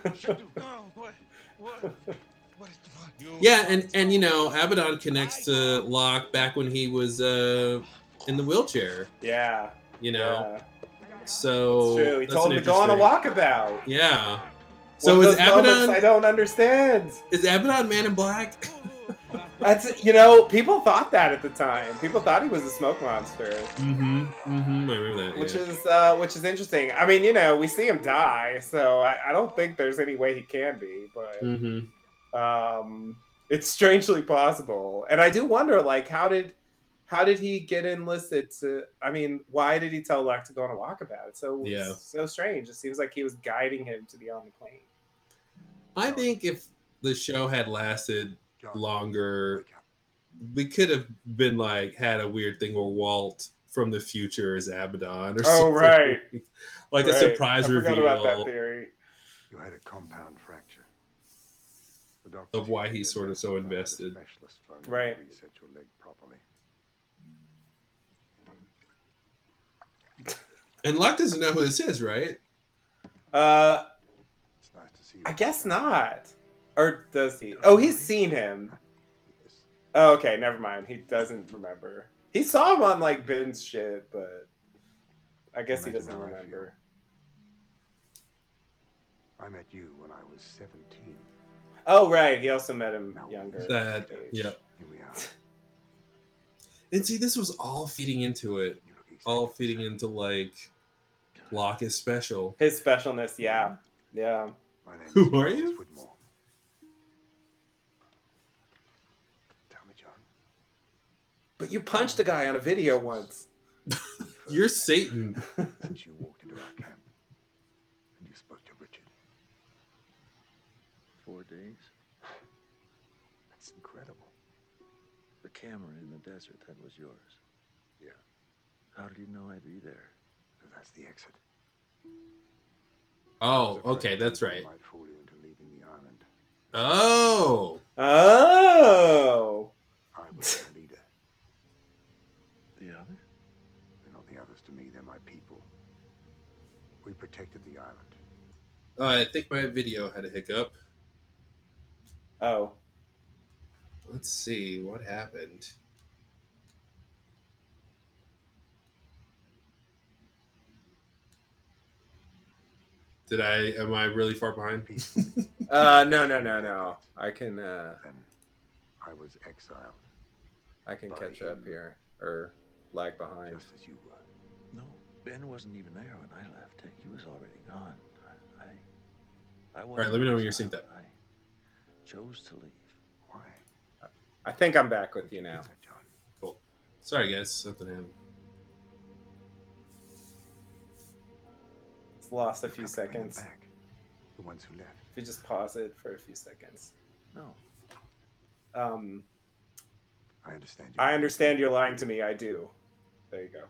Yeah, and and you know, Abaddon connects to Locke back when he was uh in the wheelchair. yeah. You know, Yeah. So It's true. He that's told him to go on a walkabout. Yeah. So of is Abaddon I don't understand. is Abaddon Man in Black? That's you know, people thought that at the time. People thought he was a smoke monster. mm-hmm. Mm-hmm. I remember that. which yeah. is uh, which is interesting. I mean, you know, we see him die, so I, I don't think there's any way he can be, but Mm-hmm. um, it's strangely possible. And I do wonder, like, how did how did he get enlisted to? I mean, why did he tell Locke to go on a walkabout? It's so Yeah. so strange. It seems like he was guiding him to be on the plane. I think if the show had lasted longer, we could have been like had a weird thing where Walt from the future is Abaddon or Oh, something. right. like a surprise I forgot about that reveal theory. You had a compound fracture. Of why he's sort of so invested. Right. you Reset your leg properly. And Locke doesn't know who this is, right? Uh, It's nice to see you. I guess not. Or does he? Oh, he's seen him. Oh, okay, never mind. He doesn't remember. He saw him on like Ben's shit, but I guess he doesn't how I feel. remember. I met you when I was 17. Oh, right. He also met him younger. That age. yeah. Here we are. And see, this was all feeding into it. All feeding into like Locke is special. His specialness, yeah, yeah. My name Who is are you? Widmore. Tell me, John. But you punched a guy on a video once. You're Satan. Since you walked into our camp and you spoke to Richard, Four days. that's incredible. The camera in the desert, that was yours. Yeah. How did you know I'd be there? Because that's the exit. Oh, I was afraid okay, that's right. Might fool you into leaving the island. Oh, Oh, I was the leader. The others? They're not the others to me. They're my people. We protected the island. uh, I think my video had a hiccup. oh. Let's see what happened. Did I? Am I really far behind? Peacefully. Uh, no, no, no, no. I can, uh, then I was exiled, I can catch up here or lag behind. just as you were. No, Ben wasn't even there when I left. He was already gone. I, I, I All right, let me know when you're synced up. I chose to leave. Why? I think I'm back with you now. Is that, John? Sorry, guys, something happened. It's lost a few You've come to bring them seconds. Back. The ones who left. If you just pause it for a few seconds. No, Um, I understand you. I understand you're lying to me. I do. There you go.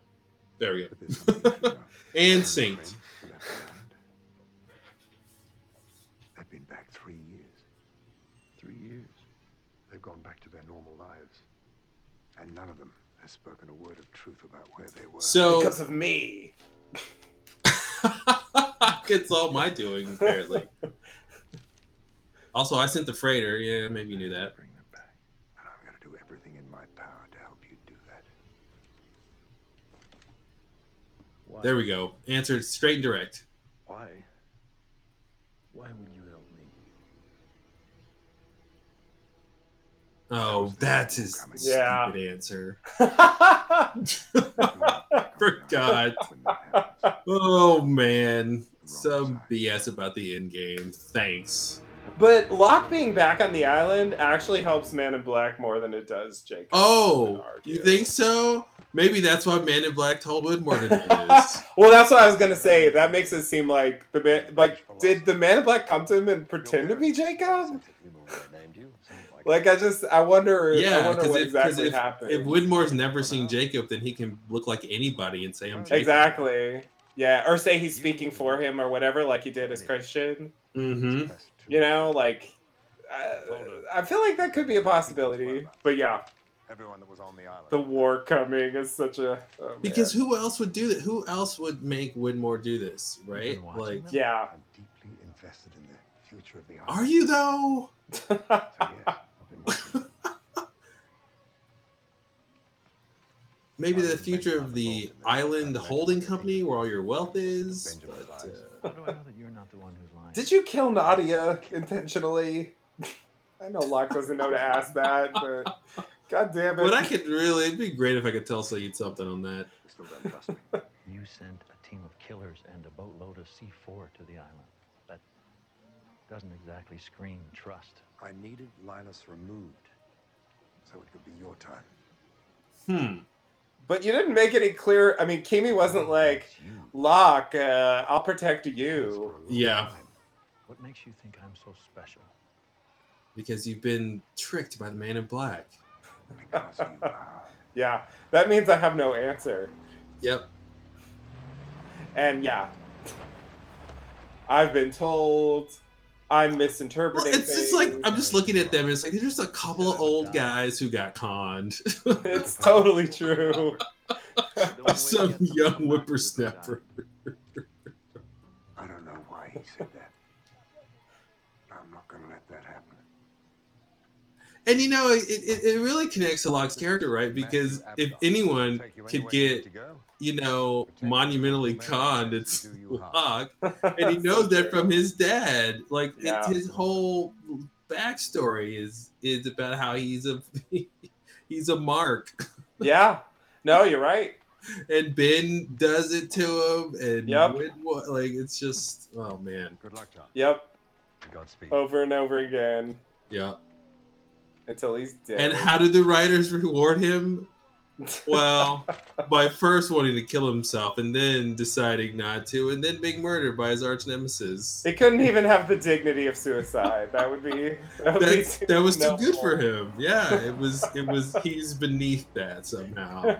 There we go. But there's something you should know. And Your synced. friends who left the island. They've been back three years. three years. They've gone back to their normal lives. And none of them has spoken a word of truth about where they were. So Because of me. it's all my doing, apparently. Also, I sent the freighter. Yeah, maybe you knew that. Bring them back. and I'm going to do everything in my power to help you do that. Why? There we go. Answered straight and direct. Why? Why would you help me? Oh, that's his Yeah. stupid answer. You won't back on Forgot. When that happens. Oh man, some BS about the end game. Thanks. but Locke being back on the island actually helps Man in Black more than it does Jake. Oh, you think so? Maybe that's why Man in Black told Widmore to do this. well, that's what I was gonna say. That makes it seem like the man, like, did the Man in Black come to him and pretend to be Jacob? Like, I just, I wonder, I Yeah, wonder because what if, 'cause exactly if, happened. if Widmore's never seen Jacob, then he can look like anybody and say I'm Jacob. exactly, yeah, or say he's speaking for him or whatever, like he did as Christian. Mm-hmm. You know, like, I, I feel like that could be a possibility. But yeah, Everyone that was on the island. the war coming is such a oh, Because who else would do that? Who else would make Widmore do this, right? Like, yeah. I'm deeply invested in the future of the island. are you though? So, yeah, I've been watching. Maybe the future of the island holding company where all your wealth is. But, uh, How do I know that you're not the one who's lying? Did you kill Nadia intentionally? I know Locke doesn't know to ask that, but god damn it. but I could really, it'd be great if I could tell Sayid something on that. You still don't trust me. You sent a team of killers and a boatload of C4 to the island. That doesn't exactly scream trust. I needed Linus removed so it could be your time. Hmm. But you didn't make any clear. I mean, Kimi wasn't like, It's you. Locke, uh, I'll protect you. Yeah. What makes you think I'm so special? Because you've been tricked by the man in black. Because you are. Yeah, that means I have no answer. Yep. And yeah, I've been told I'm Well, misinterpreting. it's just like. I'm just looking at them. And it's like they're just a couple of old guys who got conned. It's totally true. Some young whippersnapper. I don't know why he said that. I'm not gonna let that happen. And you know, it, it, it really connects to Locke's character, right? Because if anyone could get, you know, monumentally conned, it's Locke. And he knows that from his dad. Like Yeah. it's his whole backstory is is about how he's a he's a mark. yeah. No, you're right. And Ben does it to him and Yep. Widmore- like it's just oh man. Good luck, John. Yep. Godspeed. Over and over again Yeah. until he's dead. And how did the writers reward him? Well, by first wanting to kill himself and then deciding not to, and then being murdered by his arch nemesis. He couldn't even have the dignity of suicide. That would be that, would be That's, that was too good for him. Yeah, it was. It was. He's beneath that somehow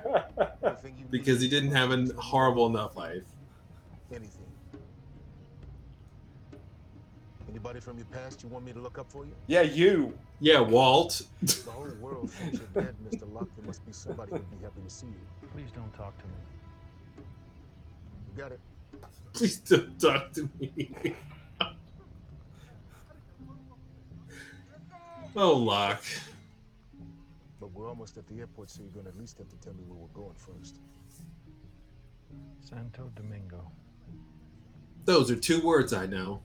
because he didn't have a horrible enough life. Anything. Anybody from your past you want me to look up for you? yeah, you. Yeah, Walt. The whole world thinks you're dead, Mr. Locke. There must be somebody who'd be happy to see you. Please don't talk to me. You got it. Please don't talk to me. oh, Locke. But we're almost at the airport, so you're gonna at least have to tell me where we're going first. Santo Domingo. Those are two words I know.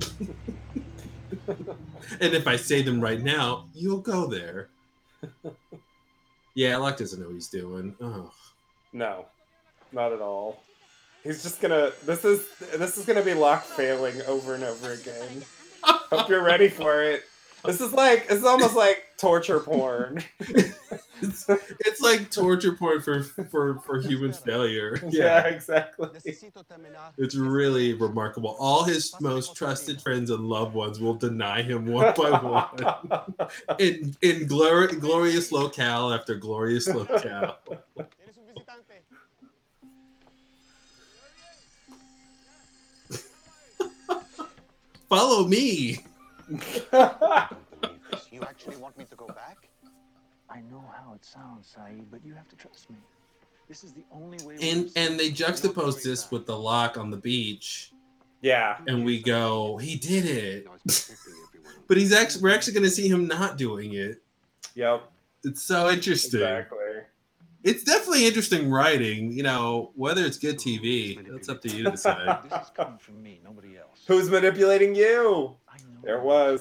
and if I say them right now, you'll go there. Yeah, Locke doesn't know what he's doing. No, not at all. He's just gonna. This is this is gonna be Locke failing over and over again. Hope you're ready for it. This is like it's almost like torture porn. It's, it's like torture porn for, for, for human failure. Yeah, exactly. It's really remarkable. All his most trusted friends and loved ones will deny him one by one in in glor- glorious locale after glorious locale. Follow me. You actually want me to go back? I know how it sounds, Sayid, but you have to trust me. This is the only way. we'll And and they juxtapose this about with the Locke on the beach, yeah, and we go, he did it. But he's actually we're actually gonna see him not doing it. yep, It's so interesting. exactly. It's definitely interesting writing. You know, whether it's good TV, that's up to you to decide. This is coming from me, nobody else. Who's manipulating you? I know There that, was.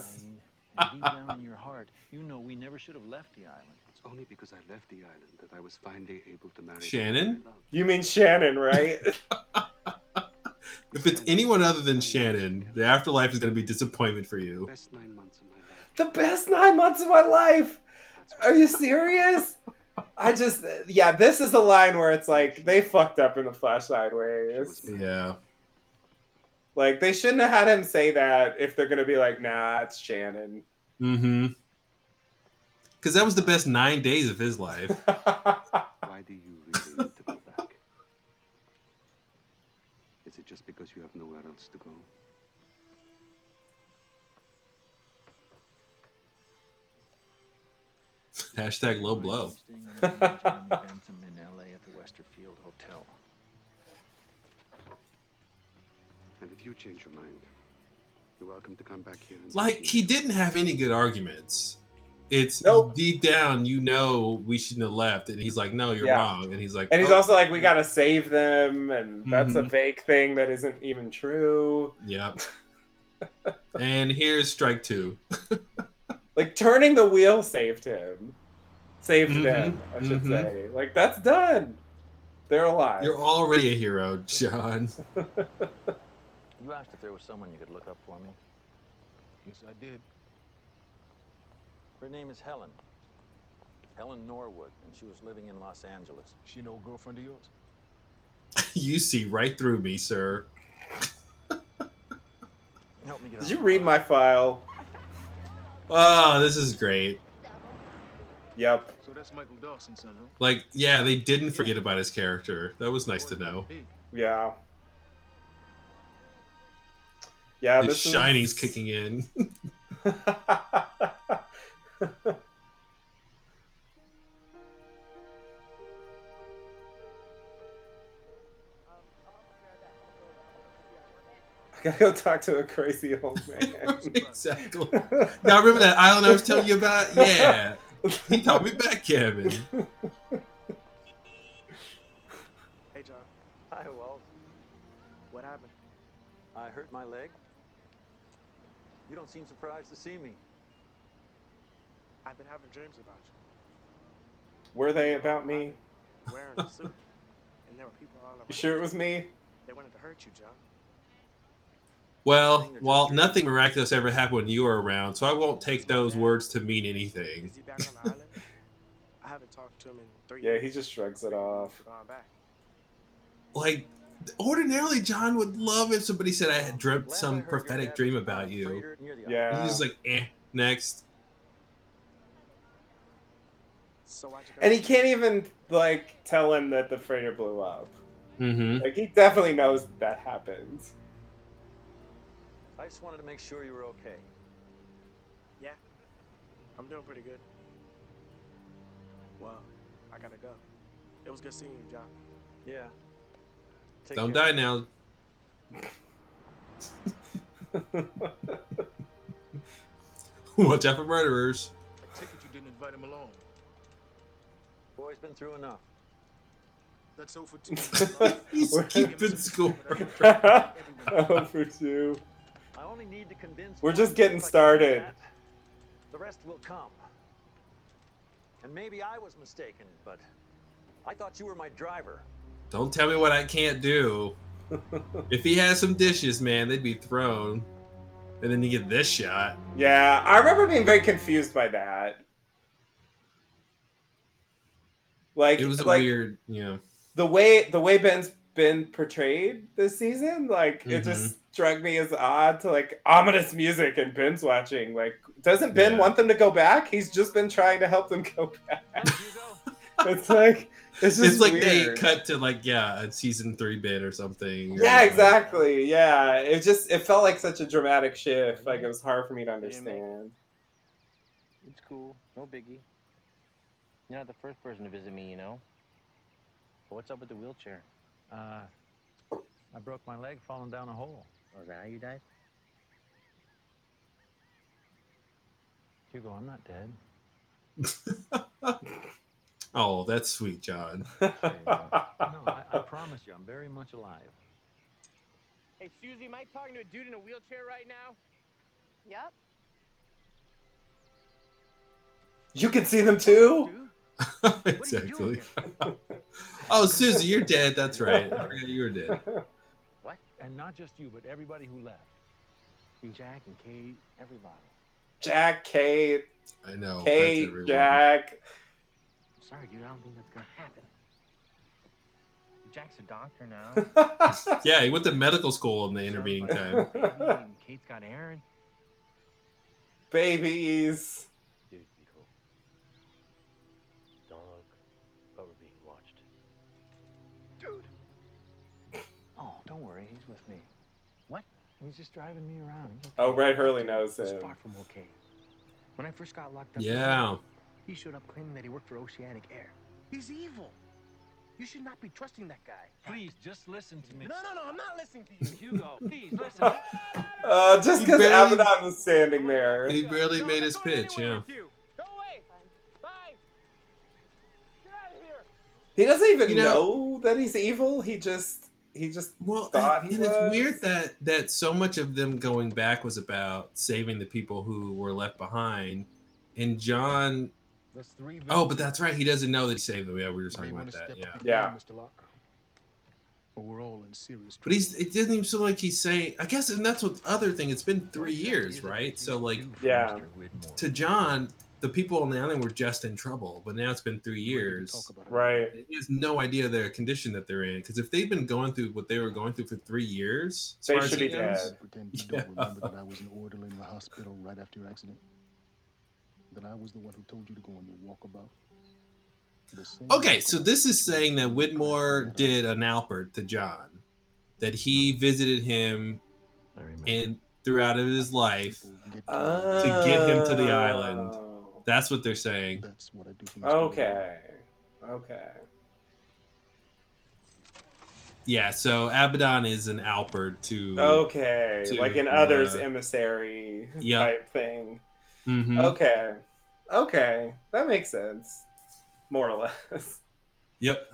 Sayid. Deep down in your heart, you know we never should have left the island. It's only because I left the island that I was finally able to marry Shannon? You mean Shannon, right? If it's anyone other than Shannon, the afterlife is gonna be disappointment for you. Best nine months of my life. the best nine months of my life. Are you serious? I just, yeah, this is a line where it's like they fucked up in the Flash sideways. Yeah. Like they shouldn't have had him say that if they're gonna be like, nah, it's Shannon. Mm-hmm. Because that was the best nine days of his life. Why do you really need to go back? Is it just because you have nowhere else to go? Hashtag low blow. Staying in the Benjamin Bentham in LA at the Westerfield Hotel. And if you change your mind, you're welcome to come back here. And Like he didn't have any good arguments. It's Nope. deep down, you know, we shouldn't have left, and he's like, "No, you're Yeah. wrong," and he's like, and he's "Oh, also like, we gotta save them, and that's a Mhm. fake thing that isn't even true. Yep. and here's strike two. Like turning the wheel saved him. Saved Mhm, them, I should mhm. say. Like that's done. They're alive. You're already a hero, John. You asked if there was someone you could look up for me. Yes, I did. Her name is Helen. Helen Norwood, and she was living in Los Angeles. She no girlfriend of yours? you see right through me, sir. Help me get Did you read my file? Oh, this is great. Yep. So that's Michael Dawson's son, huh? Like, yeah, they didn't forget about his character. That was nice to know. Yeah. Yeah, His this shining's is... kicking in. I gotta go talk to a crazy old man. exactly. Y'all remember that island I was telling you about? Yeah. He taught me back, Kevin. Hey, John. Hi, Walt. What happened? I hurt my leg. You don't seem surprised to see me. I've been having dreams about you. Were they about me? Wearing a suit. And there were people all around. You sure it was me? They wanted to hurt you, John. Well, well, nothing miraculous ever happened when you were around, so I won't take those words to mean anything. Is he back on the island? I haven't talked to him in three Yeah, years. he just shrugs it off. Like, ordinarily, John would love if somebody said I had dreamt Last some prophetic dream about you. freighter near. Yeah. He's like, eh, next. So why'd you go? And he can't even like tell him that the freighter blew up. Mm-hmm. Like he definitely knows that happened. I just wanted to make sure you were okay. Yeah. I'm doing pretty good. Well, I gotta go. It was good seeing you, John. Yeah. Take Don't care. die now. Watch out for murderers. I take it you didn't invite him along. Boy's been through enough. That's so for two. He's We're- keeping score. oh, for two. I only need to convince. We're just getting if I can do started. that, The rest will come. And maybe I was mistaken, but I thought you were my driver. Don't tell me what I can't do. If he has some dishes, man, they'd be thrown. And then you get this shot. Yeah, I remember being very confused by that. Like It was like, weird, you know. the way the way Ben's been portrayed this season, like it Mhm. just struck me as odd to like ominous music and Ben's watching. Like, doesn't Ben Yeah. want them to go back? He's just been trying to help them go back. it's like it's just It's like weird. they cut to like yeah, a season three bit or something. or Yeah, like- exactly. Yeah, it just it felt like such a dramatic shift. Like it was hard for me to understand. It's cool. No biggie. You're not the first person to visit me, you know. But what's up with the wheelchair? Uh, I broke my leg falling down a hole. Oh, is that how you died? Hugo, I'm not dead. Oh, that's sweet, John. No, I, I promise you, I'm very much alive. Hey, Susie, am I talking to a dude in a wheelchair right now? Yep. You can see them too. exactly. oh, Susie, you're dead. That's right. I forgot you were dead. What? And not just you, but everybody who left. Jack and Kate, everybody. Jack, Kate, I know. that's Kate, everyone. Jack. I'm sorry, dude. I don't think that's gonna happen. Jack's a doctor now. Yeah, he went to medical school in the intervening time. And Kate's got Aaron. Babies. Dude, be cool. Don't look, but we're being watched. Dude. Oh, don't worry. He's with me. What? He's just driving me around. He's Oh, okay. Red Hurley knows He's him. far from okay. When I first got locked up, Yeah. He showed up claiming that he worked for Oceanic Air. He's evil. You should not be trusting that guy. Please, just listen to me. No, no, no. I'm not listening to you. Hugo, please listen. Uh, just He because barely- Abaddon was standing there. He barely made his pitch. Yeah. Go away. Get out here. He doesn't even You know- know that he's evil. He just he just Well, Thought and, he and it's weird that that so much of them going back was about saving the people who were left behind, and John. That's three. Oh, but that's right. He doesn't know that he saved them. Yeah, we were talking about that. Yeah. Yeah. down, Mr. Locke. Or we're all in serious But he's. It doesn't even seem like he's saying. I guess, and that's what the other thing. It's been three years, right? So like Yeah. to John, the people on the island were just in trouble, but now it's been three years. talk about it. right. He has no idea the condition that they're in. Because if they've been going through what they were going through for three years, as They far as should he be dead. Pretend you Yeah. don't remember that I was an orderly in the hospital right after your accident. That I was the one who told you to go on your walkabout. Okay, so this is saying that Widmore did an Alpert to John, that he visited him I remember. in throughout of his life. People To get him to the island. That's what they're saying. That's what I do for Mr. Okay. Okay. Yeah, so Abaddon is an Alpert to. Okay, to, like an others uh, emissary yeah. type thing. Mhm. Okay, okay, that makes sense, more or less. Yep.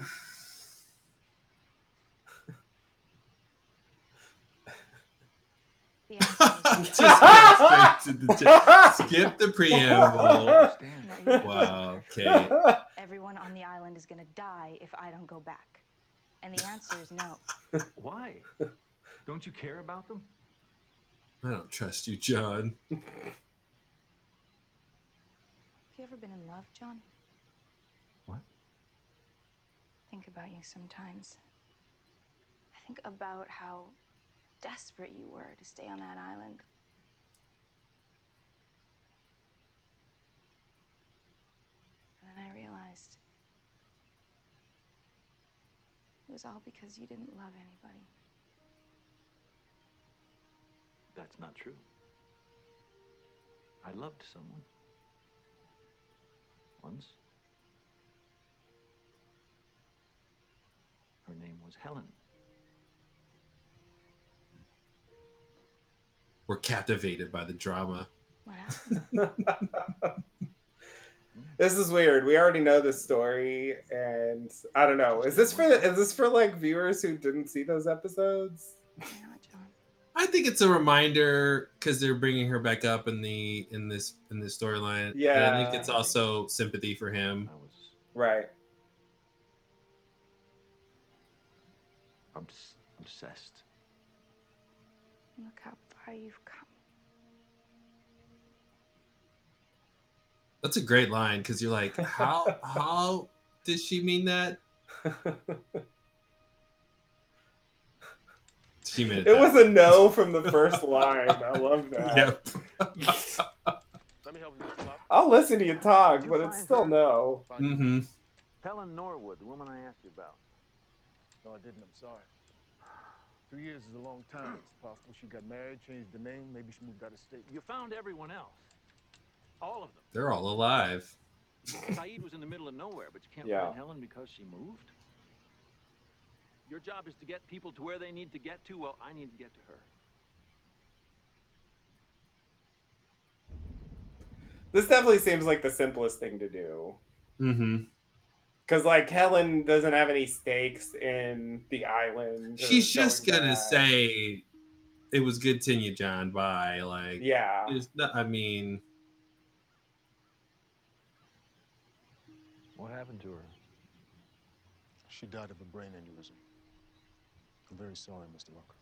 The Just go straight to the ch- skip the preamble. Understand. is no. Wow. Okay. Everyone on the island is gonna die if I don't go back. And the answer is no. Why? Don't you care about them? I don't trust you, John. Have you ever been in love, John? What? Think about you sometimes. I think about how desperate you were to stay on that island. And then I realized it was all because you didn't love anybody. That's not true. I loved someone. Once. Her name was Helen. We're captivated by the drama. What happened? this is weird. We already know this story, and I don't know. Is this for is this for like viewers who didn't see those episodes? Why not, John? I think it's a reminder because they're bringing her back up in the in this in this storyline. And I think it's also sympathy for him. Right. I'm Right. obs- obsessed. Look how far you've come. That's a great line because you're like, how how did she mean that? She meant It was a no from the first line. I love that. Yep. Let me help you, I'll listen to you talk, but it's still no. Mm-hmm. Helen Norwood, the woman I asked you about. No, I didn't. I'm sorry. Three years is a long time. It's possible she got married, changed the name. Maybe she moved out of state. You found everyone else. All of them. They're all alive. Sayid was in the middle of nowhere, but you can't Yeah. find Helen because she moved. Your job is to get people to where they need to get to. Well, I need to get to her. This definitely seems like the simplest thing to do. Mm-hmm. Because like Helen doesn't have any stakes in the island. She's just going gonna back. say it was good to you, John. Bye. Like, Yeah. not, I mean, What happened to her? She died of a brain aneurysm. I'm very sorry, Mr. Locke.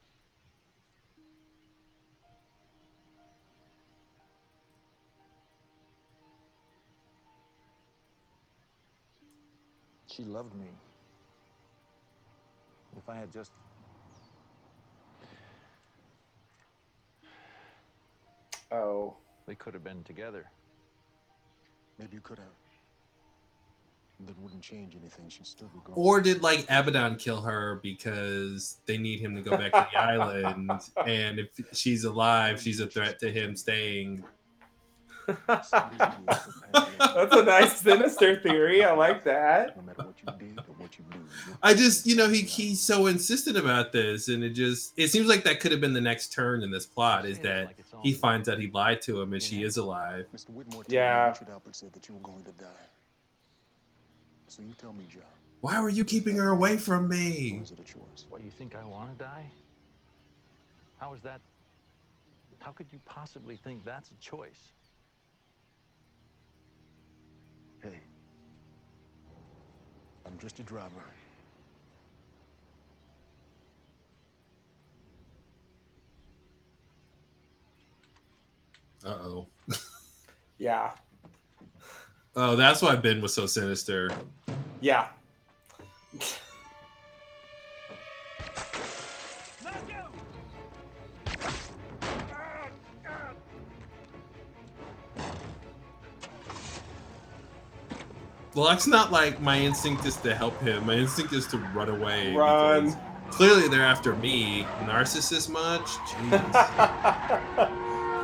She loved me. If I had just. Oh. They could have been together. Maybe you could have. That wouldn't change anything. She'd still be gone. or did like Abaddon kill her because they need him to go back to the island, and if she's alive, she's a threat to him staying. That's a nice sinister theory. I like that. No matter what you did or what you do. I just, you know, he he's so insistent about this, and it just it seems like that could have been the next turn in this plot is that like it's all he finds out he lied to him and she is alive. Mr. Widmore Yeah. me Richard Alpert said that you were going to die. So you tell me, John, Why were you keeping her away from me? is it a choice? What, you think I want to die? How is that? How could you possibly think that's a choice? Hey, I'm just a driver. Uh oh. Yeah. Oh, that's why Ben was so sinister. Yeah. Well, that's not like my instinct is to help him. My instinct is to run away. Run. Clearly, they're after me. Narcissist much?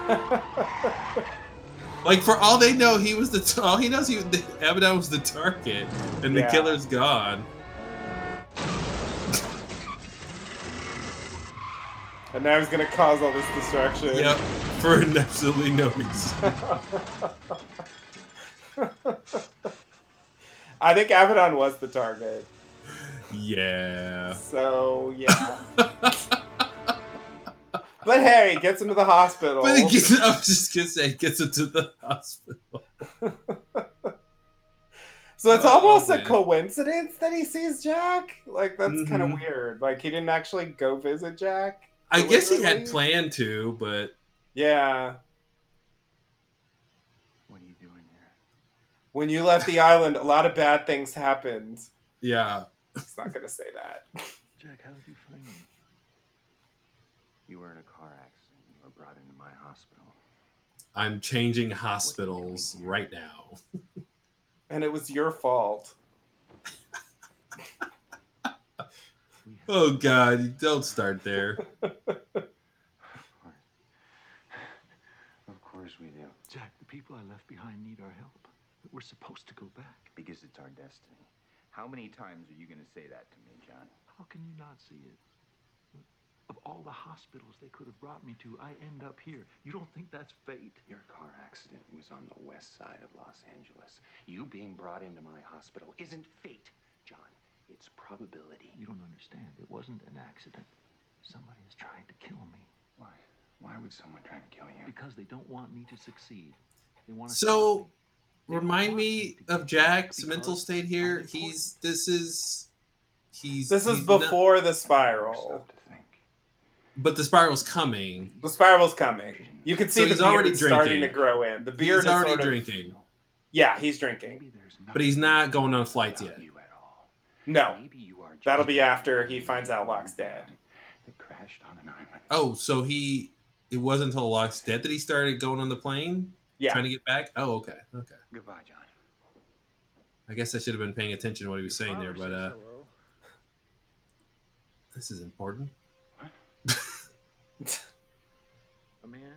Jeez. Like for all they know, he was the t- all he knows. He Abaddon was the target, and the killer's gone. And now he's gonna cause all this destruction. Yep, for absolutely no reason. I think Abaddon was the target. Yeah. So yeah. but Harry gets him to the hospital. But it gets, I was just gonna say, gets him to the hospital. so it's Oh, almost a oh, coincidence that he sees Jack. Like that's kind of mm-hmm. weird. Like he didn't actually go visit Jack. I guess he had planned to, but Yeah. What are you doing here? When you left the island, a lot of bad things happened. yeah. It's not gonna say that. Jack, how did you find me? You were in a car accident. You were brought into my hospital. I'm changing hospitals right now. And it was your fault. Oh god, don't start there. Of course we do. Jack, the people I left behind need our help. We're supposed to go back. Because it's our destiny. How many times are you going to say that to me, John? How can you not see it? Of all the hospitals they could have brought me to, I end up here. You don't think that's fate? Your car accident was on the west side of Los Angeles. You being brought into my hospital isn't fate, John. It's probability. You don't understand. It wasn't an accident. Somebody is trying to kill me Why? Why would someone try to kill you? because they don't want me to succeed. They want to So, They don't Remind want me of get Jack's because mental state here. He's this is he's This is he's not- before the spiral. Stop to think. but the spiral's coming. The spiral's coming. You can see So the he's beard already starting to grow in. The beard He's is already sort of- drinking, Yeah, he's drinking. But he's not going on flights yet. You at all. No, Maybe you are That'll be after he finds out Locke's dead. That crashed on an island. Oh, so he it wasn't until Locke's dead that he started going on the plane, yeah. trying to get back. Oh, okay, okay. Goodbye, John. I guess I should have been paying attention to what he was saying there, but uh, this is important. A man.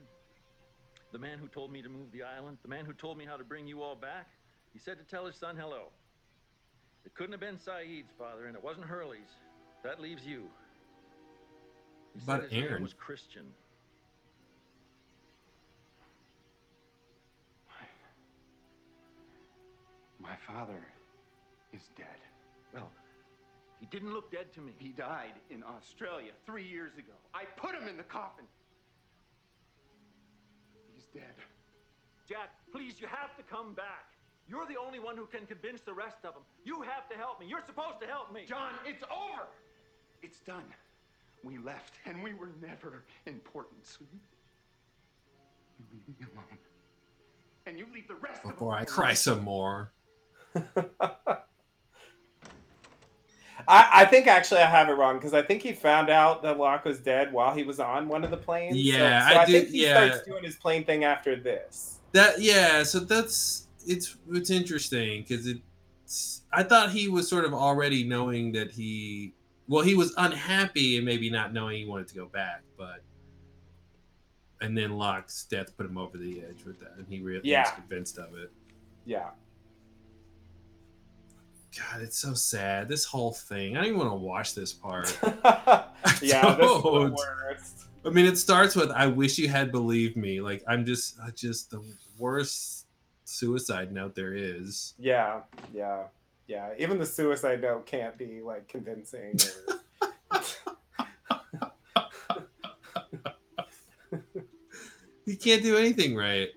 The man who told me to move the island. The man who told me how to bring you all back. He said to tell his son hello. It couldn't have been Sayid's father, and it wasn't Hurley's. That leaves you. He About said his name Aaron. was Christian. My father is dead. Well, he didn't look dead to me. He died in Australia three years ago. I put him in the coffin. He's dead. Jack, please, you have to come back. You're the only one who can convince the rest of them. You have to help me. You're supposed to help me. John, it's over. It's done. We left, and we were never important. So you, you leave me alone, and you leave the rest of Before I cry some more. I, I think actually I have it wrong because I think he found out that Locke was dead while he was on one of the planes. Yeah, so, I I, did- think he yeah. starts doing his plane thing after this. That yeah, so that's it's it's interesting because it I thought he was sort of already knowing that he well he was unhappy and maybe not knowing he wanted to go back, but and then Locke's death put him over the edge with that, and he really was convinced of it. Yeah. God, it's so sad. This whole thing. I don't even want to watch this part. yeah, this is the worst. I mean, it starts with "I wish you had believed me." Like I'm just, I just the worst suicide note there is. Yeah, yeah, yeah. Even the suicide note can't be like convincing. Or... He can't do anything right.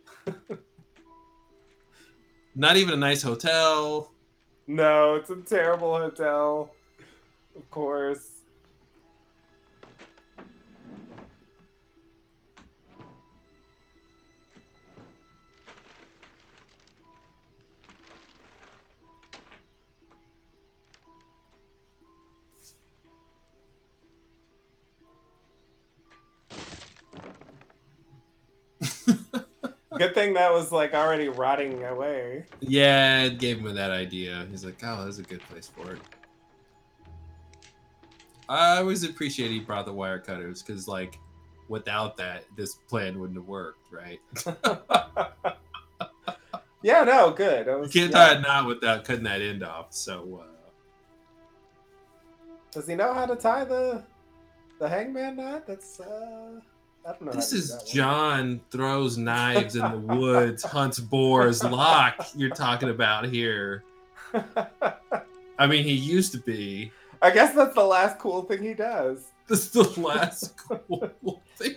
Not even a nice hotel. No, it's a terrible hotel. Of course. Good thing that was like already rotting away. Yeah, it gave him that idea. He's like, oh, that's a good place for it. I always appreciate he brought the wire cutters because, like, without that, this plan wouldn't have worked, right? Yeah, no, good. It You can't yeah. tie a knot without cutting that end off. So, uh, Does he know how to tie the The hangman knot? That's uh I don't know. how This is. John throws knives in the woods, hunts boars, Locke. You're talking about here. I mean, he used to be. I guess that's the last cool thing he does. This is the last cool thing.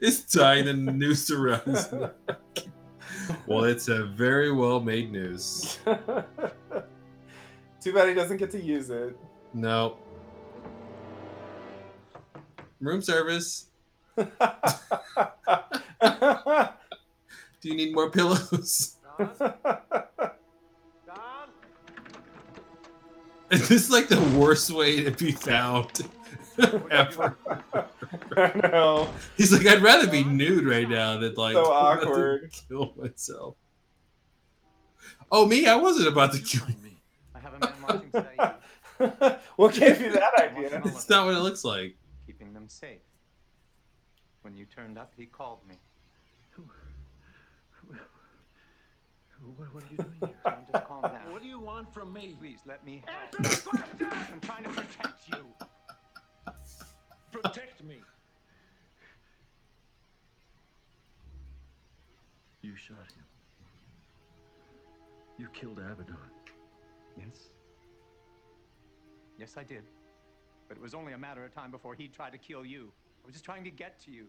It's tying a noose around his neck. Well, it's a very well made noose. Too bad he doesn't get to use it. No. Room service. Do you need more pillows? This is this like the worst way to be found ever? I know. He's like, I'd rather be nude right now than like So awkward. kill myself. Oh, me? I wasn't about to kill me. I have a man watching Sayid, what gave you that idea? It's not what it looks like. keeping them safe. When you turned up, he called me. What, what are you doing here? John, just calm down. What do you want from me? Please let me Answer the question! I'm trying to protect you. Protect me. You shot him. You killed Abaddon. Yes. Yes, I did. But it was only a matter of time before he tried to kill you. I was just trying to get to you.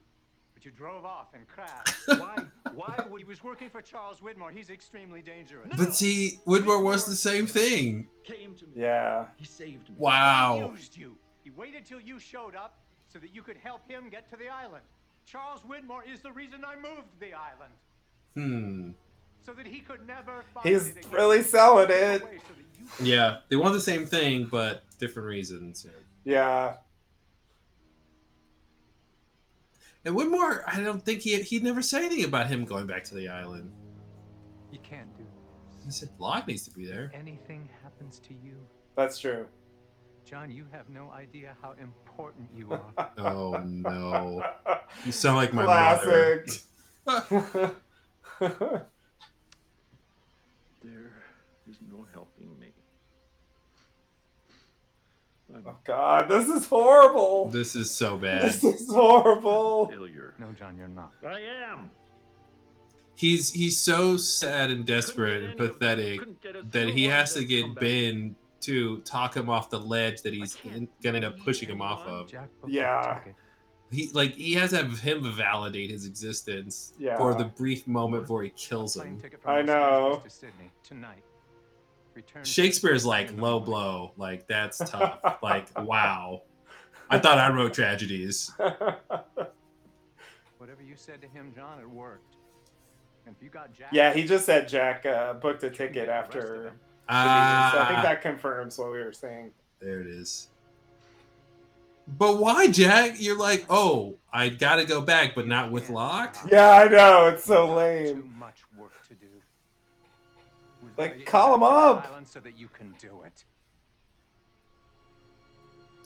But you drove off and crashed. Why? Why would he was working for Charles Widmore. He's extremely dangerous. But see, Widmore was the same thing. came to me? Yeah. He saved me. Wow. He used you. He waited till you showed up so that you could help him get to the island. Charles Widmore is the reason I moved the island. Hmm. So that he could never find He's it again. really selling it. Away so that you Yeah, they want the same thing, but different reasons. Yeah. And Widmore, I don't think he he never said anything about him going back to the island. You can't do He said Locke needs to be there. anything happens to you. That's true. John, you have no idea how important you are. Oh no, you sound like my Classic. mother. There is no helping me. I'm oh God, this is horrible. This is so bad. This is horrible. failure. no, John, you're not. I am. He's he's so sad and desperate and pathetic Couldn't get a that he has to get. Ben to talk him off the ledge that he's in, gonna end up pushing him off of. Yeah. He like he has to have him validate his existence Yeah. for the brief moment before he kills him. I know. To Sydney tonight. Return Shakespeare's like low blow, like that's tough. like wow, I thought I wrote tragedies. Whatever you said to him, John, it worked. And if you got Jack, yeah, he just said Jack uh, booked a ticket get the rest of after. them. the meeting, so I think Ah, that confirms what we were saying. there it is. But why, Jack? You're like, oh, I gotta go back, but not with Locke. Yeah, I know. It's so You've got lame. Like, call you him back to the up. island So that you can do it.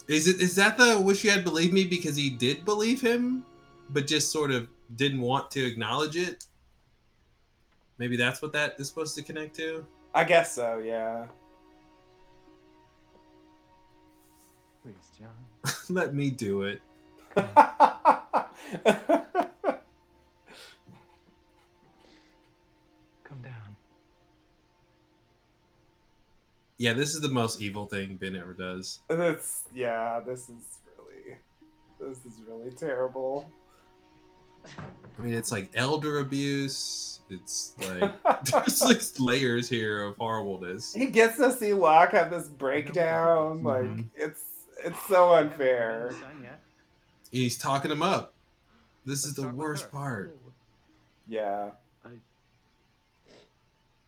Is it is that the wish you had believed me because he did believe him, but just sort of didn't want to acknowledge it? Maybe that's what that is supposed to connect to. I guess so. Yeah. Please, John. Let me do it. Yeah, this is the most evil thing Ben ever does. That's yeah. This is really, this is really terrible. I mean, it's like elder abuse. It's like there's like layers here of horribleness. he gets to see Locke have this breakdown. Like Mhm. it's it's so unfair. the son yet. He's talking him up. This is Let's the worst part. Yeah.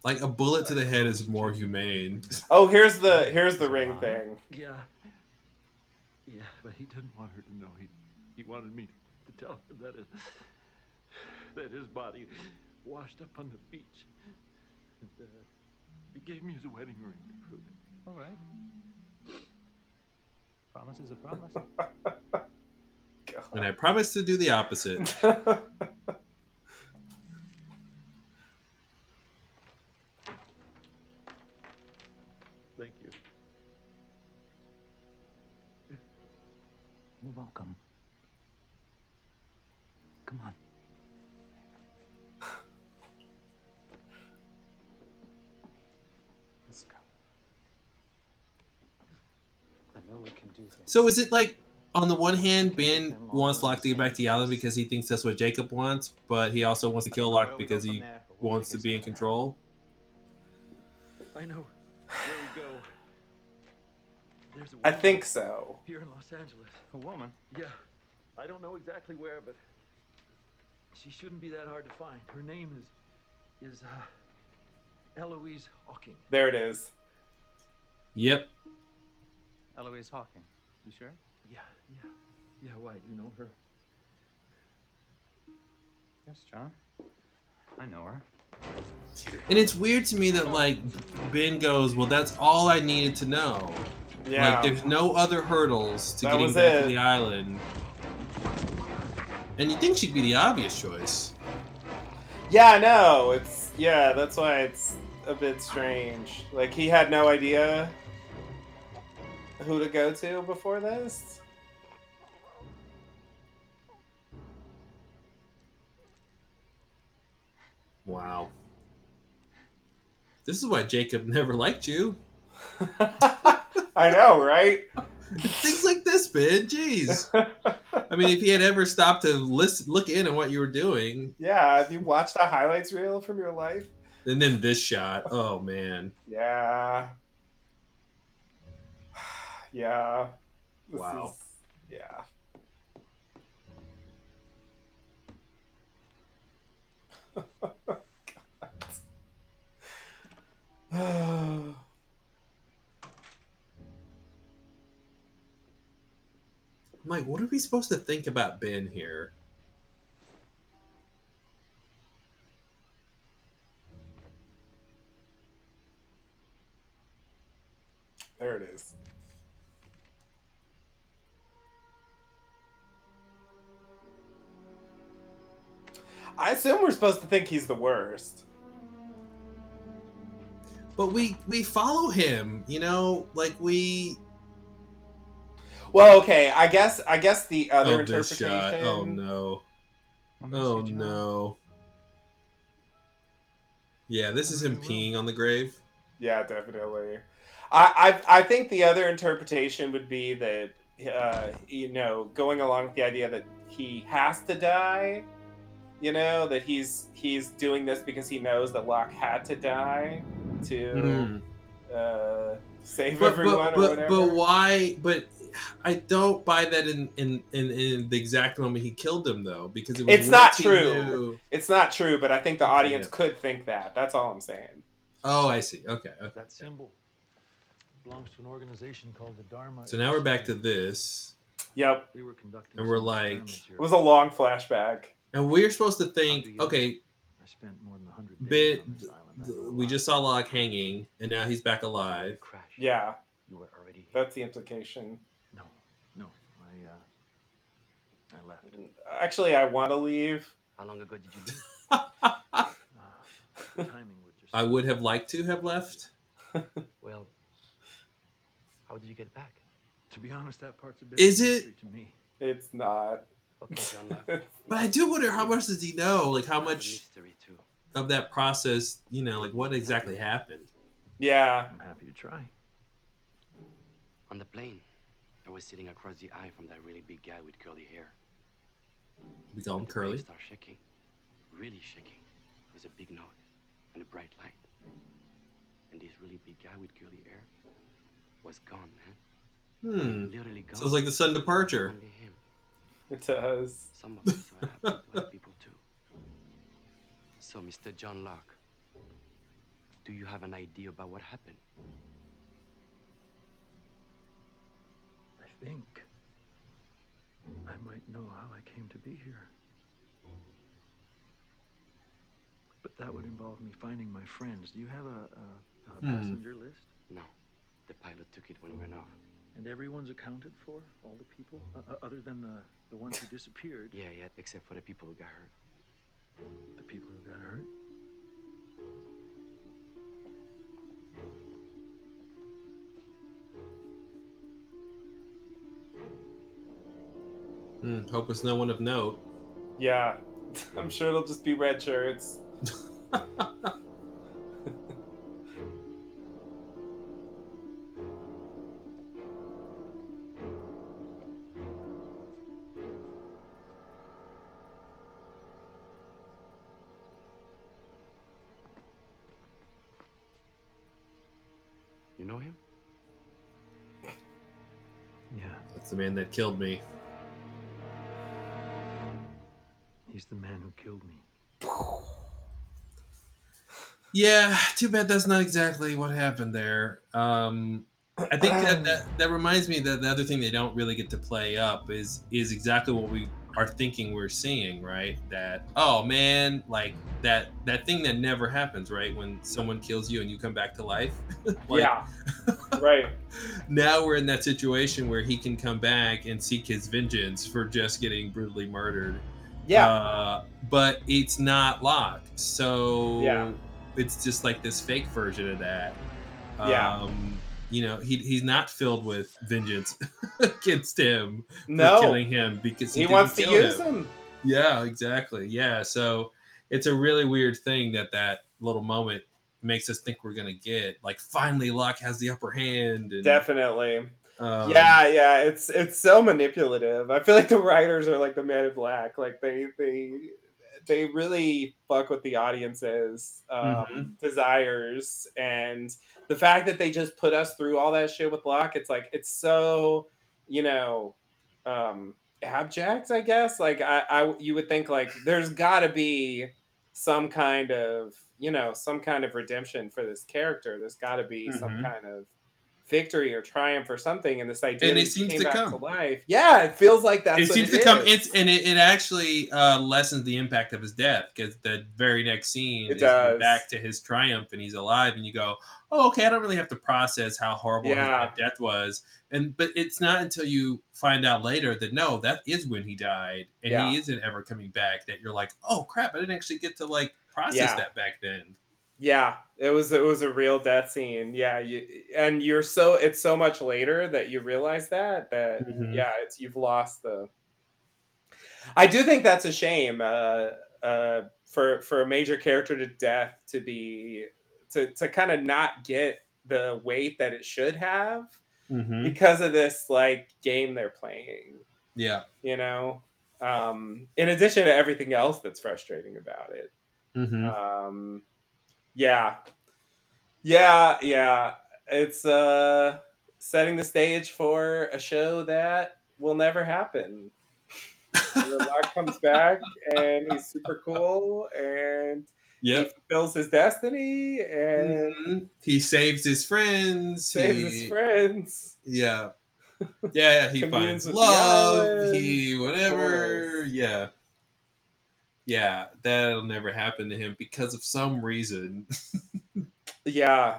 Like a bullet to the head is more humane. Oh, here's the here's the ring thing. Yeah. Yeah, but he didn't want her to know. He he wanted me to tell her that it, that his body washed up on the beach. And, uh, he gave me his wedding ring to prove it. All right. Promise is a promise. And I promise to do the opposite. So is it like on the one hand, Ben wants Locke to get back to the island because he thinks that's what Jacob wants, but he also wants to kill Locke because he wants to be in control? I know where we go. There's a I woman think so. here in Los Angeles. A woman? Yeah, I don't know exactly where, but she shouldn't be that hard to find. Her name is is uh, Eloise Hawking. There it is. Yep. Eloise Hawking. You sure? Yeah, yeah, yeah. Why? You know her? Yes, John. I know her. And it's weird to me that like Ben goes, "Well, that's all I needed to know." Yeah. Like, there's no other hurdles to That getting back it. to the island. And you think she'd be the obvious choice? Yeah, I know. It's yeah, that's why it's a bit strange. Like he had no idea who to go to before this. Wow. This is why Jacob never liked you. I know, right? Things like this, Ben. Jeez. I mean, if he had ever stopped to listen, look in on what you were doing, Yeah, have you watched a highlights reel from your life? and then this shot, oh man. Yeah. Yeah. This Wow. is- yeah. Mike, what are we supposed to think about Ben here? there it is. I assume we're supposed to think he's the worst. But we we follow him, you know, like we Well, okay, I guess I guess the other oh, this interpretation. shot. Oh no. Oh no. Yeah, this is him peeing on the grave. Yeah, definitely. I, I I think the other interpretation would be that uh, you know going along with the idea that he has to die. You know that he's he's doing this because he knows that Locke had to die to Hmm. uh, save But, everyone but, or but, whatever. but why? But I don't buy that in in, in, in the exact moment he killed him though, because it was it's not true. knew- It's not true, but I think the audience Yeah. could think that. That's all I'm saying. Oh, I see. Okay, okay. That symbol belongs to an organization called the Dharma. So now we're back to this, Yep. We were conducting and we're like. It was a long flashback. And we're supposed to think, okay, I spent more than 100 days bit. on this island. I th- know We lot. just saw Locke hanging, and now he's back alive. Crash. Yeah, You were already here. that's the implication. No, no. I uh, I left. Actually, I want to leave. How long ago did you leave? Uh, the timing was just. I would have liked to have left. Well, how did you get back? To be honest, that part's a bit. Is of a it- mystery to me? It's not. Okay, John. But I do wonder how much does he know? Like how much of that process, you know, like what exactly happened? yeah. I'm happy to try. On the plane, I was sitting across the aisle from that really big guy with curly hair. We call him The plane Curly. started shaking, really shaking. It was a big noise and a bright light. And this really big guy with curly hair was gone, man. Hmm. Literally gone. Sounds like the sudden departure. Only him. It does. Some of us are happened to other people too. So, Mr. John Locke, do you have an idea about what happened? I think I might know how I came to be here. But that would involve me finding my friends. Do you have a, a, a Hmm. passenger list? No. The pilot took it when we went off. And everyone's accounted for? All the people? Uh, other than the, the ones who disappeared? Yeah, yeah, except for the people who got hurt. The people who got hurt? Hmm. Hope it's no one of note. Yeah, I'm sure it'll just be red shirts. the man that killed me. he's the man who killed me. Yeah, too bad that's not exactly what happened there. Um, I think that, that that reminds me that the other thing they don't really get to play up is is exactly what we are thinking we're seeing, right? That oh man, like that that thing that never happens, right? When someone kills you and you come back to life. Like, yeah, right. Now we're in that situation where he can come back and seek his vengeance for just getting brutally murdered. Yeah, Uh, but it's not Locke. So Yeah. it's just like this fake version of that. Yeah. Um, you know, he, he's not filled with vengeance against him for no, killing him because he, he wants to use him. them. Yeah, exactly. Yeah. So it's a really weird thing that that little moment makes us think we're gonna get. Like finally, Locke has the upper hand. And, Definitely. um, yeah, yeah. It's it's so manipulative. I feel like the writers are like the Man in Black. Like they they they really fuck with the audience's um, Mhm. desires and the fact that they just put us through all that shit with Locke. It's like it's so you know um abject. I guess like I, I you would think like there's got to be some kind of you know some kind of redemption for this character. There's got to be some Mhm. kind of victory or triumph or something and this idea And it seems came to back come. to life yeah it feels like that. it seems it to come it's and it, it actually uh lessens the impact of his death because the very next scene It is does. back to his triumph and he's alive and you go oh okay i don't really have to process how horrible Yeah. his death was and but it's not until you find out later that no that is when he died and Yeah. he isn't ever coming back that you're like oh crap i didn't actually get to like process Yeah. that back then yeah it was it was a real death scene yeah you and you're so it's so much later that you realize that that Mhm. yeah it's you've lost the i do think that's a shame uh uh for for a major character to death to be to to kind of not get the weight that it should have mm-hmm. because of this like game they're playing yeah you know um in addition to everything else that's frustrating about it mm-hmm. um yeah yeah yeah it's uh setting the stage for a show that will never happen the Locke comes back and he's super cool and yep he fulfills his destiny and Mhm. he saves his friends saves he- his friends Yeah. Yeah, yeah, he finds love, he whatever. Yeah. Yeah, that'll never happen to him because of some reason. yeah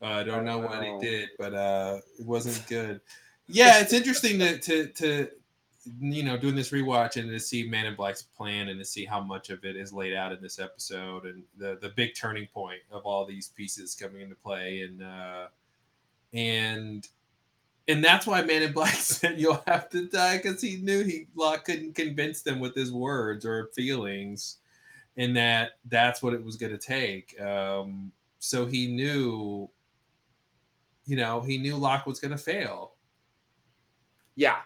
I don't know what he did, but uh it wasn't good. Yeah, it's interesting to to to you know doing this rewatch and to see Man in Black's plan and to see how much of it is laid out in this episode and the the big turning point of all these pieces coming into play and uh and and that's why Man in Black said you'll have to die because he knew he Locke couldn't convince them with his words or feelings, and that that's what it was going to take. Um, so he knew, you know, he knew Locke was going to fail. Yeah.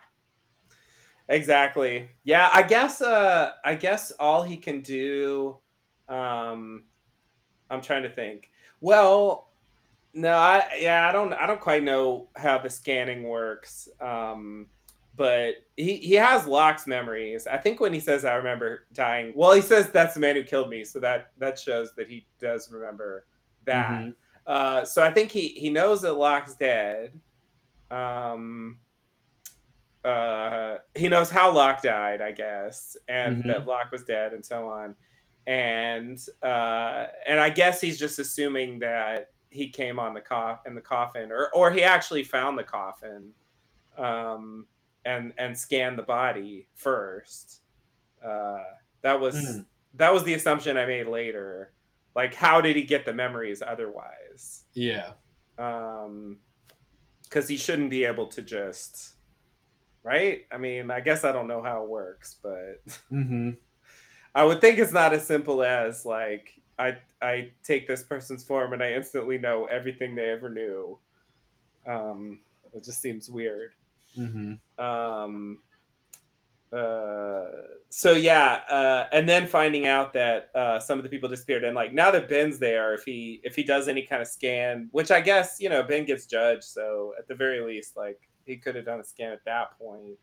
Exactly. Yeah, I guess uh I guess all he can do um I'm trying to think. Well, no, I yeah, I don't I don't quite know how the scanning works. Um but he he has Locke's memories. I think when he says I remember dying, well, he says that's the man who killed me, so that that shows that he does remember that. Mhm. Uh, so I think he he knows that Locke's dead. Um, uh, he knows how Locke died, I guess, and Mhm. that Locke was dead, and so on. And uh, and I guess he's just assuming that he came on the coff in the coffin, or or he actually found the coffin, um, and and scanned the body first. Uh, that was Hmm. that was the assumption I made later. Like, how did he get the memories otherwise? Yeah. Um, because he shouldn't be able to just right? I mean, I guess I don't know how it works, but Mm-hmm. I would think it's not as simple as like I I take this person's form and I instantly know everything they ever knew. Um, it just seems weird. Mm-hmm. Um, uh, so yeah, uh, and then finding out that uh, some of the people disappeared, and like now that Ben's there, if he if he does any kind of scan, which I guess you know Ben gets judged, so at the very least, like he could have done a scan at that point.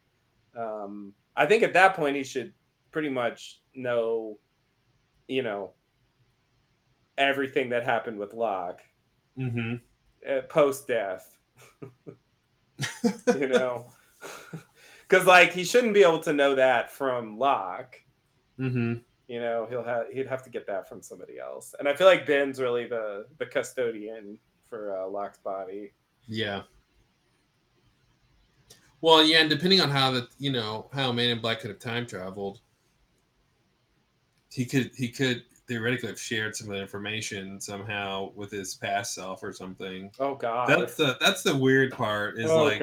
Um, I think at that point he should pretty much know, you know, everything that happened with Locke Mm-hmm. uh, post death. you know, because like he shouldn't be able to know that from Locke. Mm-hmm. You know, he'll have he'd have to get that from somebody else. And I feel like Ben's really the the custodian for uh, Locke's body. Yeah. Well, yeah, and depending on how the you know how Man in Black could have time traveled, he could he could theoretically have shared some of the information somehow with his past self or something. Oh God, That's the that's the weird part is oh like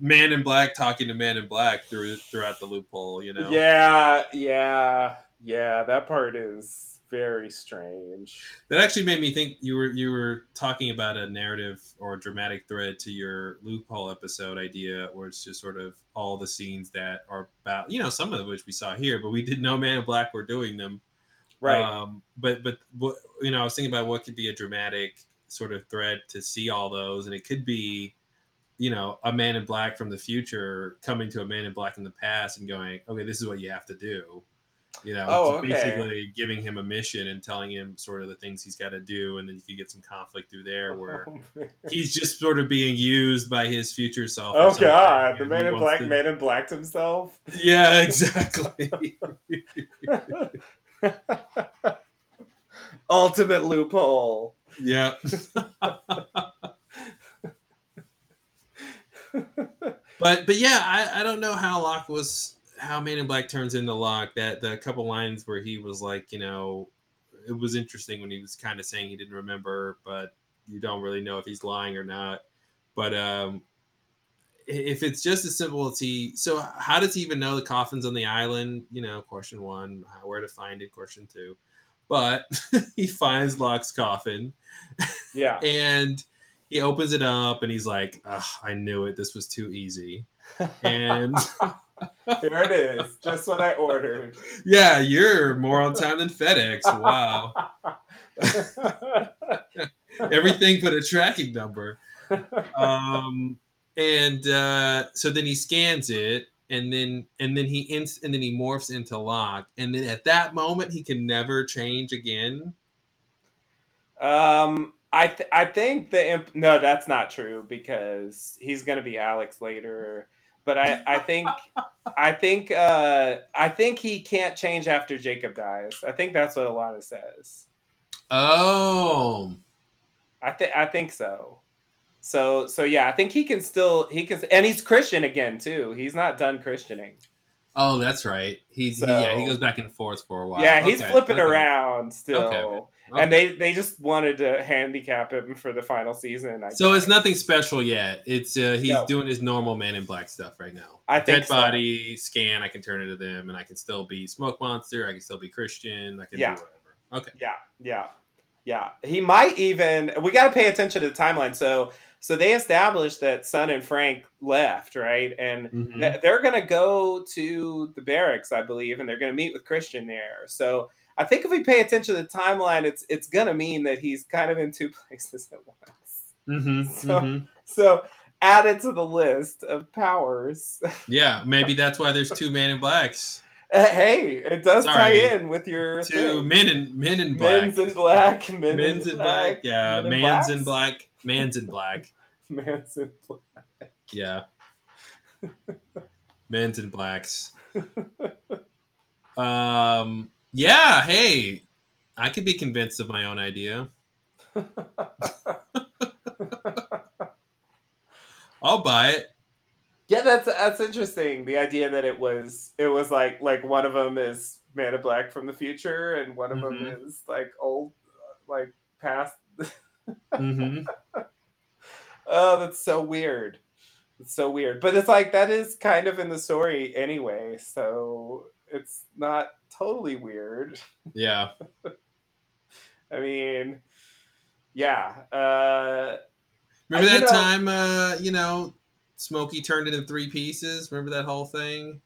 Man in Black talking to Man in Black through throughout the loophole. You know. Yeah, yeah, yeah. That part is very strange. That actually made me think you were you were talking about a narrative or a dramatic thread to your loophole episode idea, where it's just sort of all the scenes that are about you know some of which we saw here, but we didn't know Man in Black were doing them. Right. Um, but but what you know, I was thinking about what could be a dramatic sort of thread to see all those, and it could be, you know, a Man in Black from the future coming to a Man in Black in the past and going, okay, this is what you have to do. You know, Oh, okay. basically giving him a mission and telling him sort of the things he's got to do, and then you could get some conflict through there where he's just sort of being used by his future self. Oh God, the Man in Black to- Man in Blacked himself. Yeah, exactly. Ultimate loophole. yeah. but but yeah, I, I don't know how Locke was how Man in Black turns into Locke. That the couple lines where he was like, you know, it was interesting when he was kind of saying he didn't remember, but you don't really know if he's lying or not. But um if it's just as simple as he so how does he even know the coffin's on the island? You know, question one, how- where to find it, question two. But he finds Locke's coffin Yeah. and he opens it up and he's like, I knew it. This was too easy. And Here it is, just what I ordered. yeah, you're more on time than FedEx. Wow. Everything but a tracking number. Um, and uh, so then he scans it and then and then he ins- and then he morphs into Locke. And then at that moment he can never change again. Um, I th- I think the imp- no, that's not true because he's gonna be Alex later. But I I think I think uh I think he can't change after Jacob dies. I think that's what Ilana says. Oh. I think I think so. So so yeah, I think he can still he can and he's Christian again too. He's not done Christianing. Oh, that's right. He's yeah, he goes back and forth for a while. yeah, he's Okay, flipping okay. around still. Okay, And they they just wanted to handicap him for the final season. I So it's nothing special yet. It's uh, he's No. doing his normal Man in Black stuff right now. I think Dead so. body scan. I can turn into them, and I can still be Smoke Monster. I can still be Christian. I can Yeah. do whatever. Okay. Yeah, yeah, yeah. He might even. We got to pay attention to the timeline. So, so they established that Sun and Frank left, right? And Mhm. th- they're gonna go to the barracks, I believe, and they're gonna meet with Christian there. So, I think if we pay attention to the timeline, it's it's gonna mean that he's kind of in two places at once. Mm-hmm. So, so add it to the list of powers. Yeah, maybe that's why there's two men in Blacks. Uh, hey, it does Sorry. tie in with your Two thing. men in Men in Black. Men's in black, men Men's in black. Yeah, men in man's in black. Man's in black. Man's in black. Yeah. Men's in blacks. Um. Yeah. Hey, I could be convinced of my own idea. I'll buy it. Yeah, that's that's interesting. The idea that it was it was like like one of them is Man of Black from the future, and one of them Mhm. is like old, like past. Hmm Oh, that's so weird. It's so weird, but it's like that is kind of in the story anyway, so it's not totally weird. Yeah. I mean, yeah. Uh, Remember that know- time, uh, you know, Smokey turned it in three pieces? Remember that whole thing?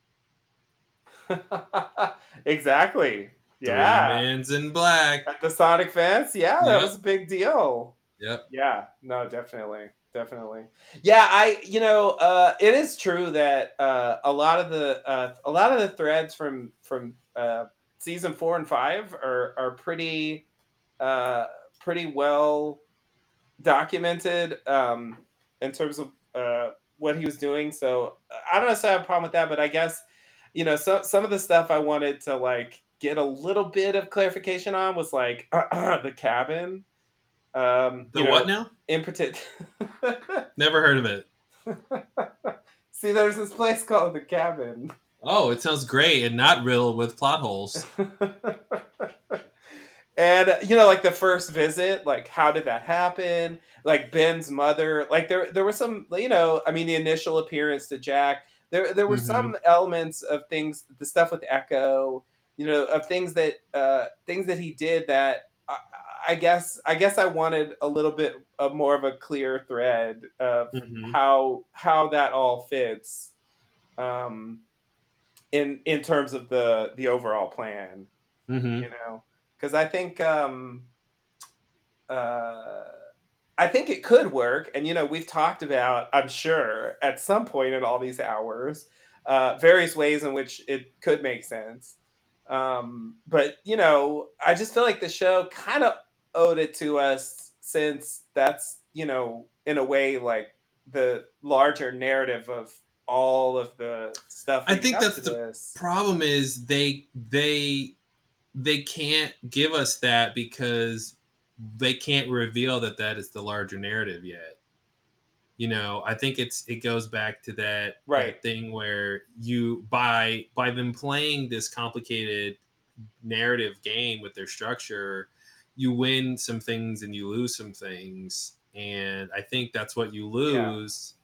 exactly. Three Yeah. Men's in black. At the Sonic fence, yeah, that Yep. was a big deal. Yep. Yeah, no, definitely, definitely. Yeah, I, you know, uh, it is true that uh, a lot of the uh, a lot of the threads from from uh, season four and five are are pretty uh, pretty well documented um, in terms of uh, what he was doing. So I don't necessarily have a problem with that, but I guess you know some some of the stuff I wanted to like get a little bit of clarification on was like the cabin. Um, The you know, what now? In particular, Never heard of it. see, there's this place called the cabin. Oh, it sounds great and not real with plot holes. and you know like the first visit like how did that happen like ben's mother like there there was some you know i mean the initial appearance to jack there there were Mhm. some elements of things the stuff with Eko you know of things that uh things that he did that I, I guess i guess i wanted a little bit of more of a clear thread of Mhm. how how that all fits um in in terms of the the overall plan Mhm. you know because i think um uh i think it could work and you know we've talked about i'm sure at some point in all these hours uh various ways in which it could make sense um but you know i just feel like the show kind of owed it to us since that's you know in a way like the larger narrative of all of the stuff I think that's the this. problem is they they they can't give us that because they can't reveal that that is the larger narrative yet you know i think it's it goes back to that, that Right. thing where you by by them playing this complicated narrative game with their structure you win some things and you lose some things and i think that's what you lose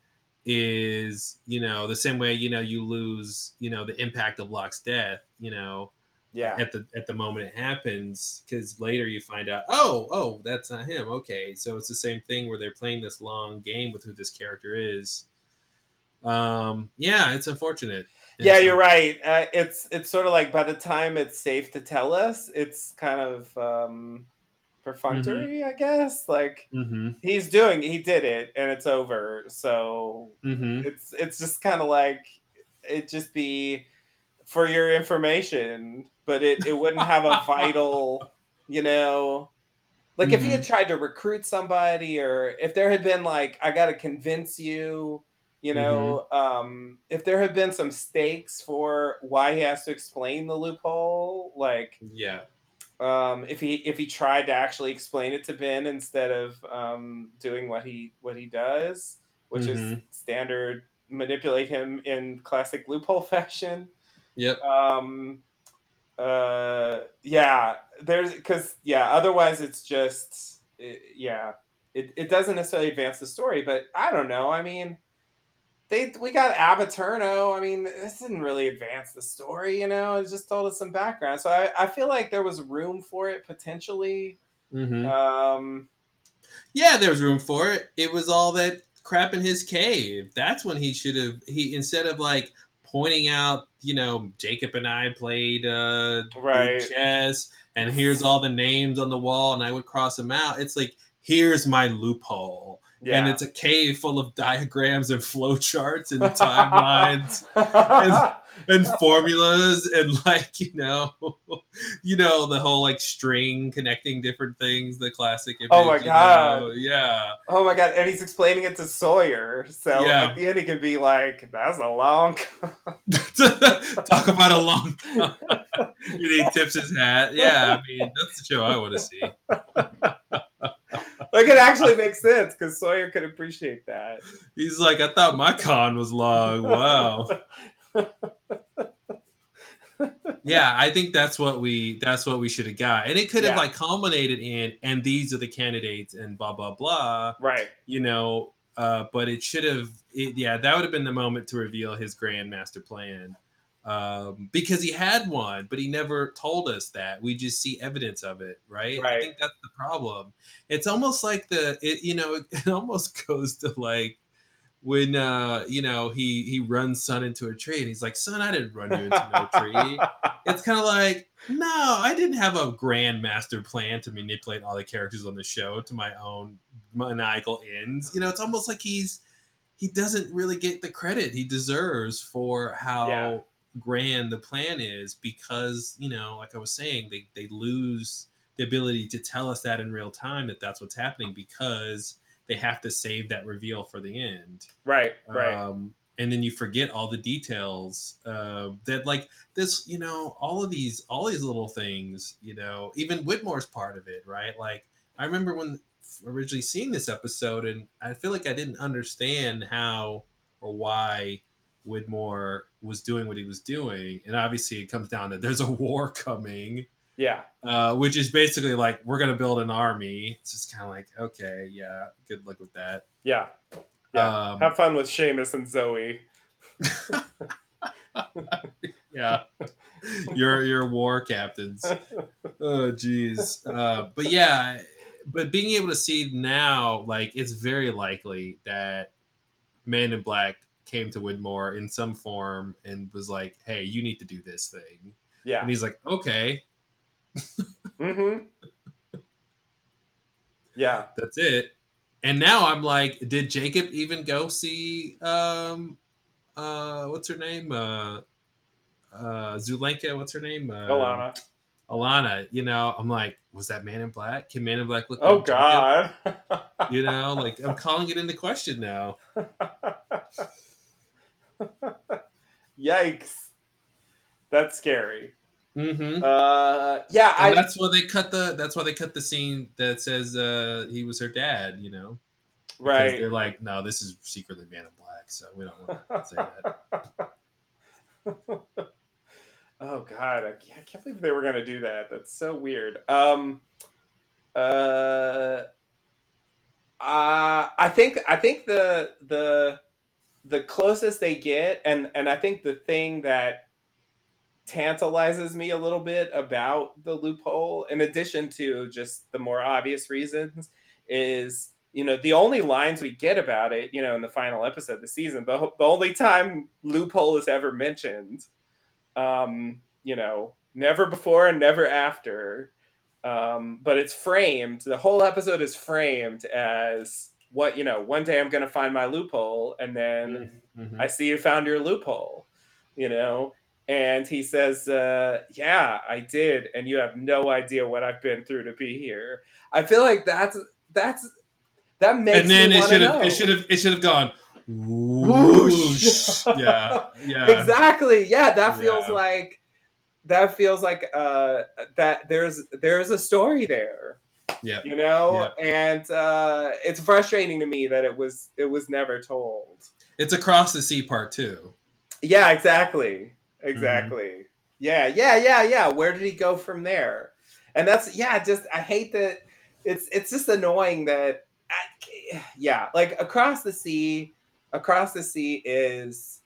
is you know the same way you know you lose you know the impact of Locke's death you know yeah. at the at the moment it happens because later you find out oh oh that's not him. Okay so it's the same thing where they're playing this long game with who this character is. Um yeah it's unfortunate. Yeah you're right. Uh, it's it's sort of like by the time it's safe to tell us it's kind of um perfunctory i guess. Like Mhm, he's doing he did it and it's over. So mhm. it's it's just kind of like it just be for your information but it, it wouldn't have a vital you know like if he had tried to recruit somebody or if there had been like i gotta convince you you know um if there had been some stakes for why he has to explain the loophole like yeah. um if he if he tried to actually explain it to ben instead of um doing what he what he does which is Mhm. standard manipulate him in classic loophole fashion. Yep. Um uh yeah there's because yeah otherwise it's just it, yeah it, it doesn't necessarily advance the story but i don't know i mean they we got Ab Aeterno i mean this didn't really advance the story you know it just told us some background so i, I feel like there was room for it potentially. Mhm. um yeah there was room for it. It was all that crap in his cave. That's when he should have he instead of like pointing out you know jacob and i played uh Right. chess and here's all the names on the wall and i would cross them out. It's like here's my loophole. Yeah. and it's a cave full of diagrams and flowcharts and timelines and formulas and like you know you know the whole like string connecting different things the classic Oh my image, you God. know? yeah oh my god and he's explaining it to sawyer so Yeah. at the end he can be like that's a long talk about a long he tips his hat yeah i mean that's the show i want to see like it actually makes sense because Sawyer could appreciate that. he's like i thought my con was long wow yeah i think that's what we that's what we should have got and it could have Yeah. like culminated in and these are the candidates and blah blah blah Right. you know Uh, but it should have, it, yeah, that would have been the moment to reveal his grand master plan. Um, because he had one, but he never told us that. We just see evidence of it, right? I think that's the problem. It's almost like the, it, you know, it almost goes to like when uh you know he he runs Sun into a tree and he's like Sun i didn't run you into no tree it's kind of like no i didn't have a grand master plan to manipulate all the characters on the show to my own maniacal ends you know it's almost like he's he doesn't really get the credit he deserves for how Yeah. grand the plan is because you know like i was saying they they lose the ability to tell us that in real time that that's what's happening because they have to save that reveal for the end. Right, right. um, and then you forget all the details uh, that like this you know all of these all these little things you know even whitmore's part of it right? Like i remember when originally seeing this episode and i feel like i didn't understand how or why whitmore was doing what he was doing. And obviously it comes down to there's a war coming yeah, uh, which is basically like we're gonna build an army it's just kind of like okay yeah good luck with that yeah. Yeah. um, Have fun with Seamus and Zoe. yeah your your war captains oh jeez uh but yeah but being able to see now like it's very likely that man in black came to widmore in some form and was like hey you need to do this thing Yeah. and he's like okay Mm-hmm. Yeah. that's it and now i'm like did jacob even go see um uh what's her name uh uh zulenka what's her name uh, Ilana. Ilana, you know, I'm like, was that Man in Black? Can Man in Black look? Oh God. You know, like I'm calling it into question now. Yikes. That's scary. Mm-hmm. Uh, yeah, I that's why they cut the. That's why they cut the scene that says uh he was her dad. You know, Because right. They're like, no, this is secretly Man in Black, so we don't want to say that. oh God, I can't, I can't believe they were gonna do that. That's so weird. Um, uh, uh, I think I think the the the closest they get, and and I think the thing that tantalizes me a little bit about the loophole, in addition to just the more obvious reasons, is you know the only lines we get about it, you know, in the final episode of the season, the, the only time loophole is ever mentioned, um, you know, never before and never after. Um, but it's framed. The whole episode is framed as what you know. One day I'm going to find my loophole, and then Mhm. I see you found your loophole, you know. And he says, uh, "Yeah, I did, and you have no idea what I've been through to be here." I feel like that's that's that makes And then it should have. It should have. It should have gone. Whoosh. Whoosh. yeah. Yeah. exactly yeah that feels Yeah. like that feels like uh that there's there's a story there Yeah. you know and uh it's frustrating to me that it was it was never told It's across the sea part two. yeah exactly Mm-hmm. exactly. Yeah yeah yeah yeah. Where did he go from there? And that's yeah just i hate that it's it's just annoying that I, yeah like across the sea across the sea is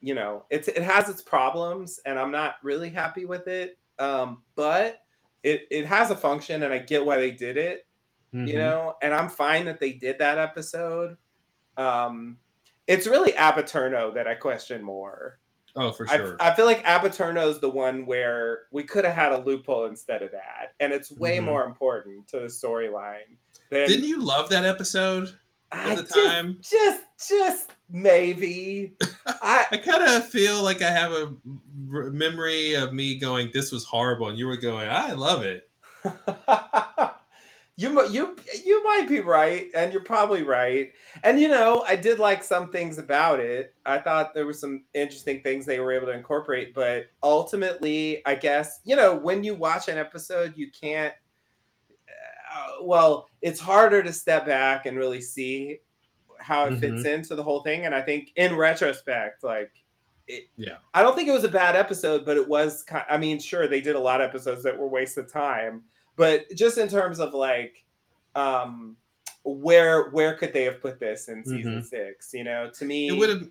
you know it's it has its problems and i'm not really happy with it um but it it has a function and i get why they did it you Mhm. know and i'm fine that they did that episode. Um it's really Ab Aeterno that i question more Oh, for sure. I feel like Ab Aeterno is the one where we could have had a loophole instead of that, and it's way Mhm. more important to the storyline. Than, Didn't you love that episode I at the just, time? Just, just maybe. I I kind of feel like I have a memory of me going, "This was horrible," and you were going, "I love it." you you you might be right, and you're probably right. And you know, I did like some things about it. I thought there were some interesting things they were able to incorporate, but ultimately, I guess you know when you watch an episode, you can't. Uh, well, it's harder to step back and really see how it fits into the whole thing. And I think in retrospect, like it, Yeah. I don't think it was a bad episode, but it was kind. I mean, sure, they did a lot of episodes that were waste of time, but just in terms of like, um, where where could they have put this in season Mhm. six? You know, to me, It would have.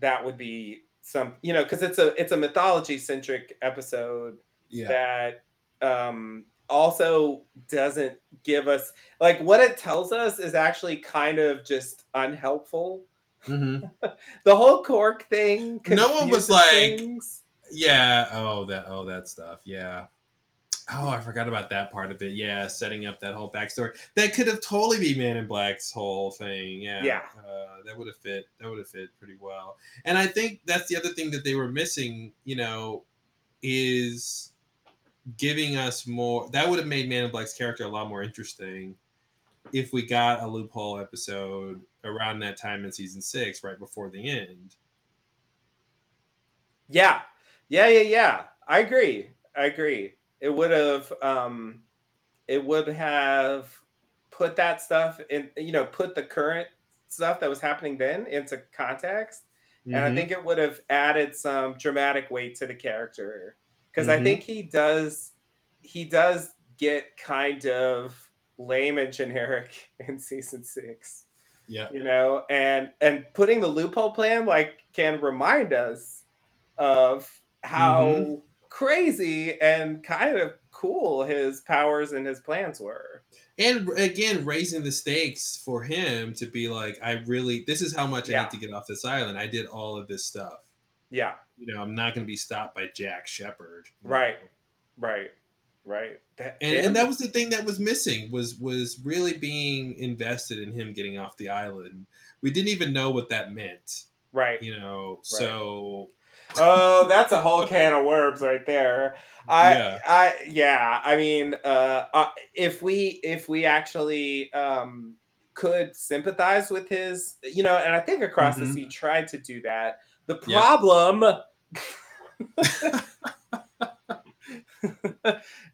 that would be some you know because it's a it's a mythology centric episode Yeah. that um also doesn't give us like what it tells us is actually kind of just unhelpful Mhm. the whole cork thing No one was like- things. Yeah. Oh, that. Oh, that stuff. Yeah. Oh, I forgot about that part of it. Yeah, setting up that whole backstory. That could have totally be Man in Black's whole thing. Yeah. Yeah. Uh, that would have fit. That would have fit pretty well. And I think that's the other thing that they were missing. You know, is giving us more. That would have made Man in Black's character a lot more interesting if we got a loophole episode around that time in season six, right before the end. yeah yeah yeah yeah i agree i agree it would have um it would have put that stuff in you know put the current stuff that was happening then into context and I Mhm. think it would have added some dramatic weight to the character because I Mhm. think he does he does get kind of lame and generic in season six, yeah. you know, and and putting the loophole plan like can remind us of how Mhm. Crazy and kind of cool his powers and his plans were. and again raising the stakes for him to be like i really this is how much i Yeah. need to get off this island i did all of this stuff Yeah, you know i'm not going to be stopped by jack shephard Right. know? right, right. That, and, and that was the thing that was missing was was really being invested in him getting off the island we didn't even know what that meant right. you know so oh, that's a whole can of worms right there. I, Yeah. I, yeah. I mean, uh, uh, if we, if we actually um, could sympathize with his, you know, and I think Across Mhm. the Sea tried to do that. The Yeah. problem,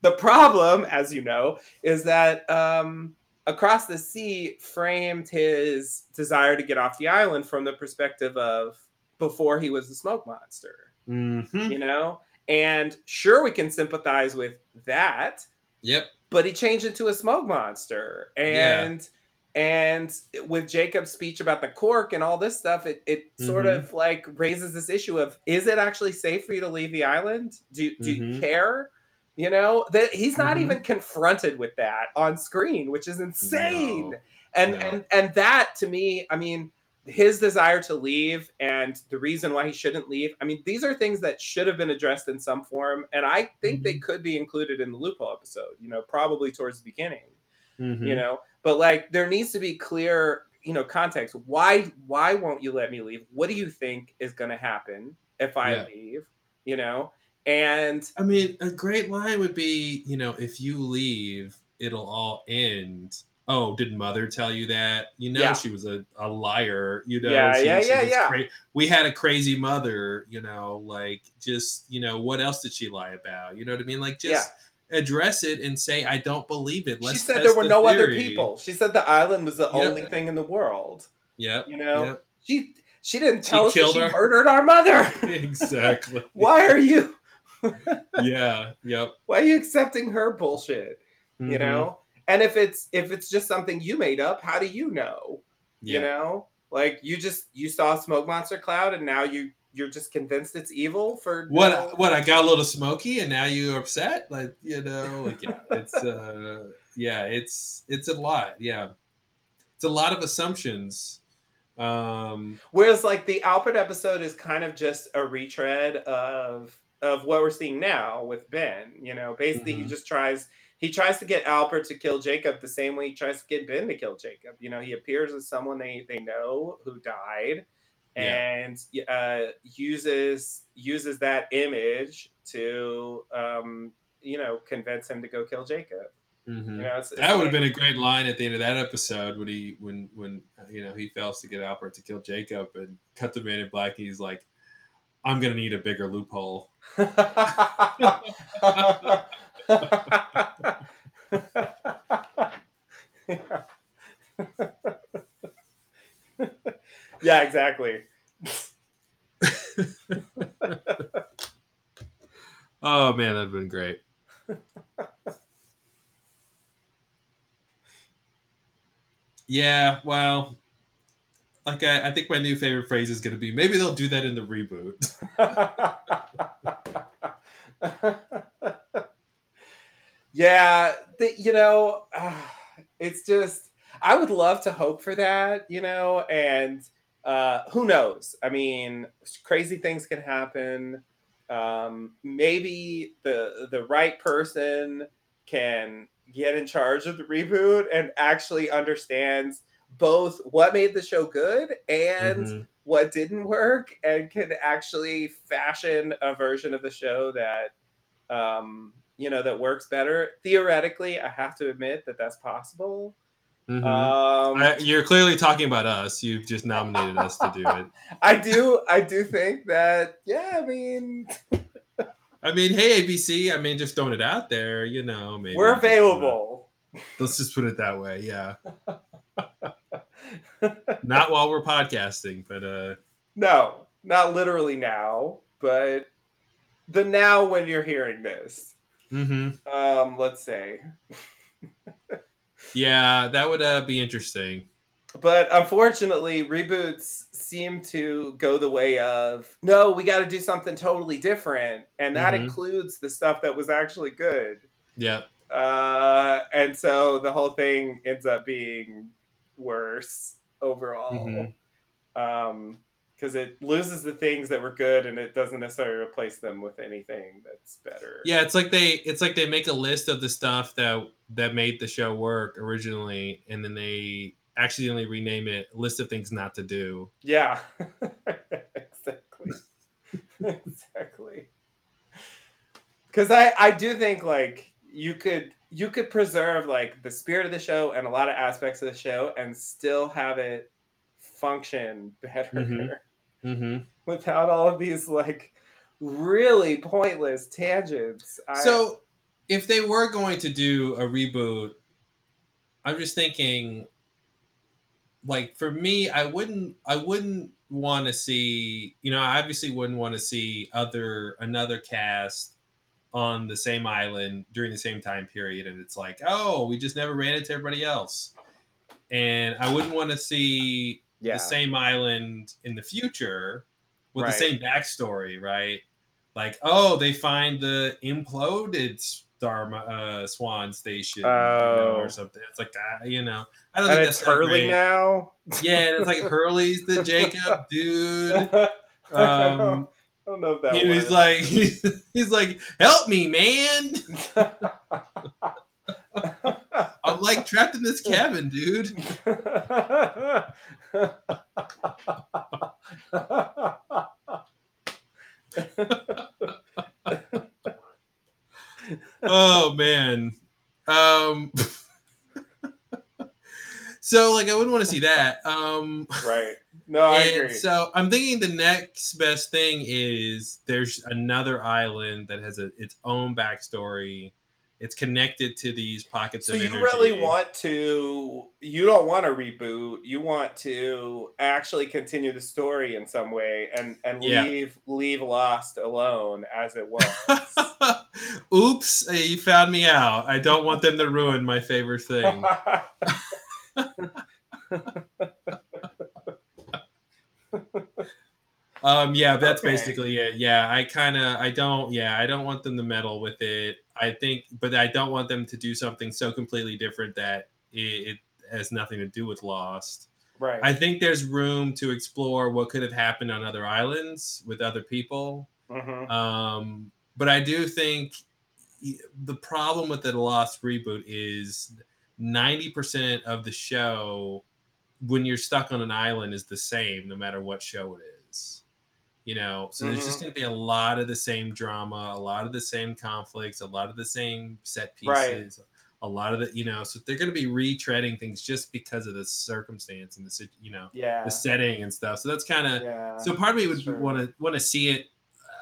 the problem, as you know, is that um, Across the Sea framed his desire to get off the island from the perspective of before he was the smoke monster Mhm. you know and sure we can sympathize with that yep but he changed into a smoke monster Yeah. and and with jacob's speech about the cork and all this stuff it, it sort Mhm. of like raises this issue of is it actually safe for you to leave the island do, do you Mhm. care you know that he's not Mhm. even confronted with that on screen which is insane No. and No. and and that to me i mean his desire to leave and the reason why he shouldn't leave i mean these are things that should have been addressed in some form and i think they could be included in the loophole episode you know probably towards the beginning Mhm. you know but like there needs to be clear you know context why why won't you let me leave what do you think is going to happen if i Yeah. leave you know and I mean, a great line would be, you know, if you leave, it'll all end. Oh, did mother tell you that? You know, Yeah. she was a, a liar. You know, Yeah, she- yeah, she yeah, yeah. cra- we had a crazy mother, you know, like just, you know, what else did she lie about? You know what I mean? Like just address it and say, I don't believe it. Let's she said there were the no other people she said the island was the Yep. only thing in the world Yeah. you know yep. she she didn't She tell us that she murdered our mother exactly. why are you yeah. Yep. why are you accepting her bullshit you Mhm. know and if it's if it's just something you made up how do you know? Yeah. you know? Like you just you saw smoke monster cloud and now you you're just convinced it's evil for what no- what I got a little smoky and now you're upset? Like you know like yeah it's uh yeah it's it's a lot yeah. It's a lot of assumptions um whereas like the alpert episode is kind of just a retread of of what we're seeing now with ben you know? Basically he Mhm. just tries he tries to get Alpert to kill Jacob the same way he tries to get Ben to kill Jacob. You know, he appears as someone they they know who died, Yeah. and uh, uses uses that image to um, you know convince him to go kill Jacob. mhm. You know, it's, it's that would have been a great line at the end of that episode when he when when uh, you know he fails to get Alpert to kill Jacob and cut the man in black he's like I'm gonna need a bigger loophole yeah, exactly. oh man that'd been great Yeah, well, like I, I think my new favorite phrase is going to be maybe they'll do that in the reboot. yeah, the, you know, uh, it's just I would love to hope for that, you know, and uh, who knows? I mean, crazy things can happen. Um, maybe the the right person can get in charge of the reboot and actually understands both what made the show good and Mhm. what didn't work and can actually fashion a version of the show that um you know that works better theoretically i have to admit that that's possible Mhm. um I- you're clearly talking about us. You've just nominated us to do it. i do i do think that yeah i mean I mean, hey ABC, I mean, just throwing it out there, you know, maybe we're uh, available let's just put it that way. Yeah. Not while we're podcasting, but uh no not literally now but the now when you're hearing this mhm. um let's say yeah, that would uh, be interesting. but unfortunately reboots seem to go the way of no we got to do something totally different and that Mhm. includes the stuff that was actually good Yeah. uh and so the whole thing ends up being worse overall Mhm. um because it loses the things that were good and it doesn't necessarily replace them with anything that's better Yeah, it's like they it's like they make a list of the stuff that that made the show work originally, and then they accidentally rename it list of things not to do. Yeah, exactly, exactly. Because I I do think like you could you could preserve like the spirit of the show and a lot of aspects of the show and still have it function better Mhm. Mm-hmm. without all of these like really pointless tangents. I, So, if they were going to do a reboot, I'm just thinking, like for me, I wouldn't, I wouldn't want to see, you know, I obviously wouldn't want to see other another cast on the same island during the same time period, and it's like, oh, we just never ran into everybody else, and I wouldn't want to see yeah, the same island in the future with Right. the same backstory, right? Like, oh, they find the imploded Dharma uh, Swan Station, you know, Oh. or something. It's like, uh, you know, I don't and think it's that's Hurley now. Yeah, it's like Hurley's the Jacob dude. I don't- Um, I don't know if that he was like, he's, he's like, help me, man! I'm like trapped in this cabin, dude. oh man um so like i wouldn't want to see that um right. No, I agree. so i'm thinking the next best thing is there's another island that has a, its own backstory it's connected to these pockets. So you energy. really want to you don't want to reboot. You want to actually continue the story in some way and and Yeah. leave leave Lost alone as it was. oops uh, you found me out i don't want them to ruin my favorite thing Um, yeah, that's Okay. basically it. Yeah, I kind of, I don't, yeah, I don't want them to meddle with it. I think, but I don't want them to do something so completely different that it, it has nothing to do with Lost. right. I think there's room to explore what could have happened on other islands with other people. Mhm. Um, but I do think the problem with the Lost reboot is 90% of the show, when you're stuck on an island, is the same no matter what show it is. You know, so there's just Mhm. going to be a lot of the same drama, a lot of the same conflicts, a lot of the same set Right. pieces, a lot of the, you know, so they're going to be retreading things just because of the circumstance and the, you know, Yeah. the setting and stuff. So that's kind of, Yeah. so part of me would want to want to see it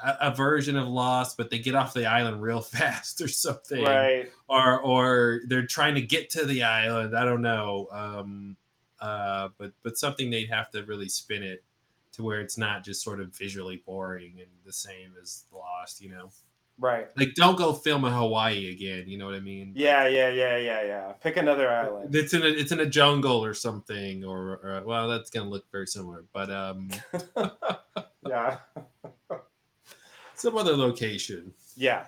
a, a version of Lost, but they get off the island real fast or something, right. or or they're trying to get to the island. I don't know, um, uh, but but something they'd have to really spin it to where it's not just sort of visually boring and the same as Lost, you know. Right. Like, don't go film in Hawaii again. You know what I mean? Yeah, yeah, yeah, yeah, yeah. Pick another island. It's in a it's in a jungle or something, or, or well, that's gonna look very similar. But um, yeah. some other location. Yeah.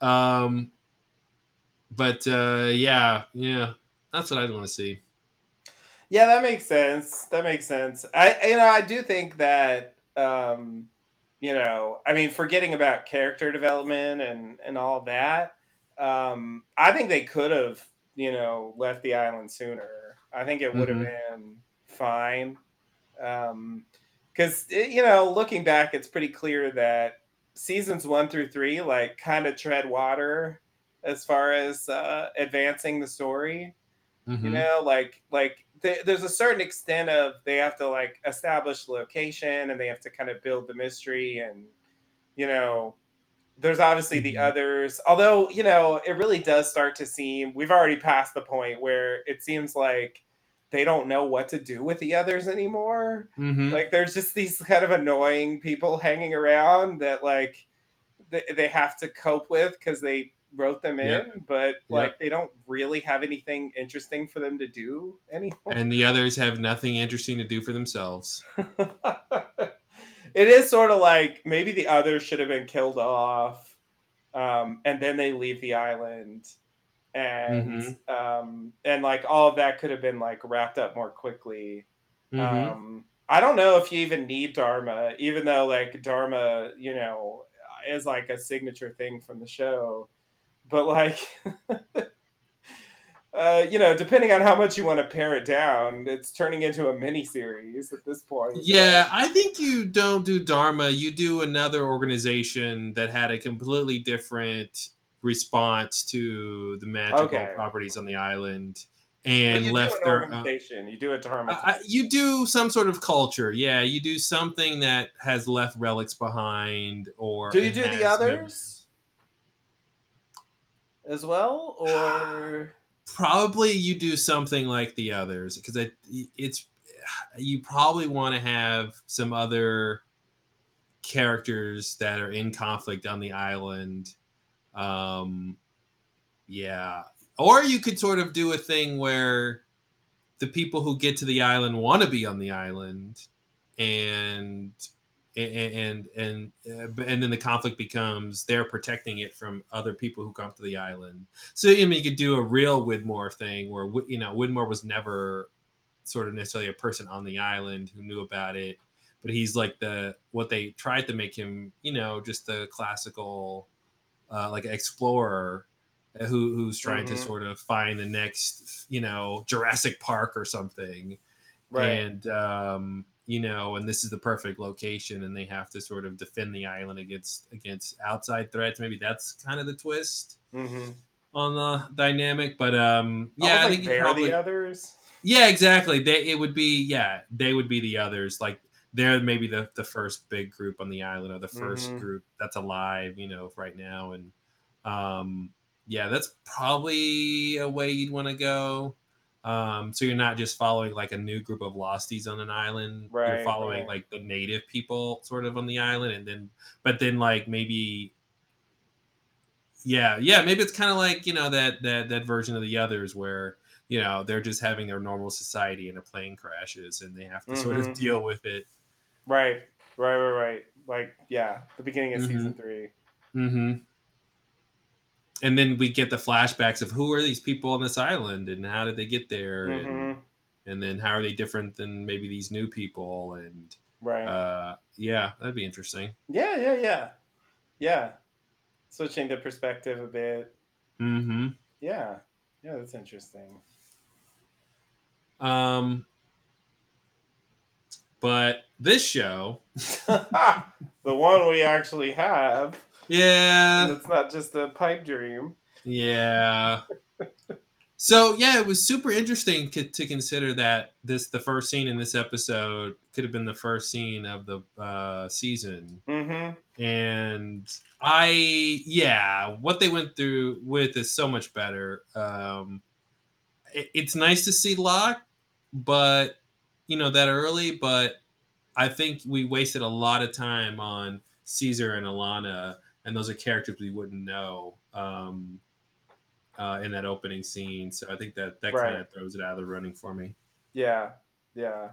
Um, but uh, yeah, yeah, that's what I'd want to see. Yeah, that makes sense. That makes sense. I you know, I do think that um, you know, I mean, forgetting about character development and and all that, um, I think they could have, you know, left the island sooner. I think it would have Mhm. been fine. Um, because you know, looking back, it's pretty clear that seasons one through three, like, kind of tread water as far as uh, advancing the story you Mhm. know like like th- there's a certain extent of they have to like establish location and they have to kind of build the mystery and you know there's obviously the Mhm. others although you know it really does start to seem we've already passed the point where it seems like they don't know what to do with the others anymore Mhm. like there's just these kind of annoying people hanging around that like they, they have to cope with because they wrote them in Yep. but Yep. like they don't really have anything interesting for them to do anymore and the others have nothing interesting to do for themselves. it is sort of like maybe the others should have been killed off um, and then they leave the island and um, and like all of that could have been like wrapped up more quickly Mhm. um, I don't know if you even need Dharma, even though like Dharma, you know, is like a signature thing from the show. But like, uh, you know, depending on how much you want to pare it down, it's turning into a mini series at this point. Yeah, I think you don't do Dharma. You do another organization that had a completely different response to the magical Okay. properties on the island and you left do an their. Uh, organization. you do a Dharma. I- you do some sort of culture, yeah. You do something that has left relics behind, or do you do the others. As well, or Probably you do something like the others because it, it's you probably want to have some other characters that are in conflict on the island. Um, yeah, or you could sort of do a thing where the people who get to the island want to be on the island, and and and and, uh, and then the conflict becomes they're protecting it from other people who come to the island. So I mean, you could do a real Widmore thing where you know Widmore was never sort of necessarily a person on the island who knew about it, but he's like the what they tried to make him, you know, just the classical uh, like explorer uh, who who's trying to Mhm. sort of find the next, you know, Jurassic Park or something right? and um, you know, and this is the perfect location, and they have to sort of defend the island against against outside threats. Maybe that's kind of the twist mm-hmm. on the dynamic. But um, yeah, I think they're probably, the others. yeah, exactly. They it would be yeah, they would be the others. Like they're maybe the the first big group on the island or the 1st Mhm. group that's alive, you know, right now. And um, yeah, that's probably a way you'd want to go. Um, so you're not just following like a new group of losties on an island. Right, you're following right. like the native people sort of on the island, and then but then like maybe yeah, yeah, maybe it's kind of like you know that that that version of the others where you know they're just having their normal society and a plane crashes and they have to sort of Mhm. deal with it. Right, right, right, right. Like, yeah, the beginning of Mhm. season three. Mm-hmm. And then we get the flashbacks of who are these people on this island and how did they get there and Mhm. and then how are they different than maybe these new people and Right. uh yeah that'd be interesting yeah, yeah, yeah, yeah. Switching the perspective a bit. mm-hmm Yeah, yeah, that's interesting. um but this show the one we actually have. Yeah It's not just a pipe dream. Yeah. So yeah, it was super interesting to, to consider that this the first scene in this episode could have been the first scene of the uh, season, Mm-hmm. and I yeah, what they went through with is so much better. Um, it- it's nice to see Locke, but you know that early, but I think we wasted a lot of time on Caesar and Ilana, and those are characters we wouldn't know um, uh, in that opening scene. So I think that that Right. kind of throws it out of the running for me. Yeah, yeah,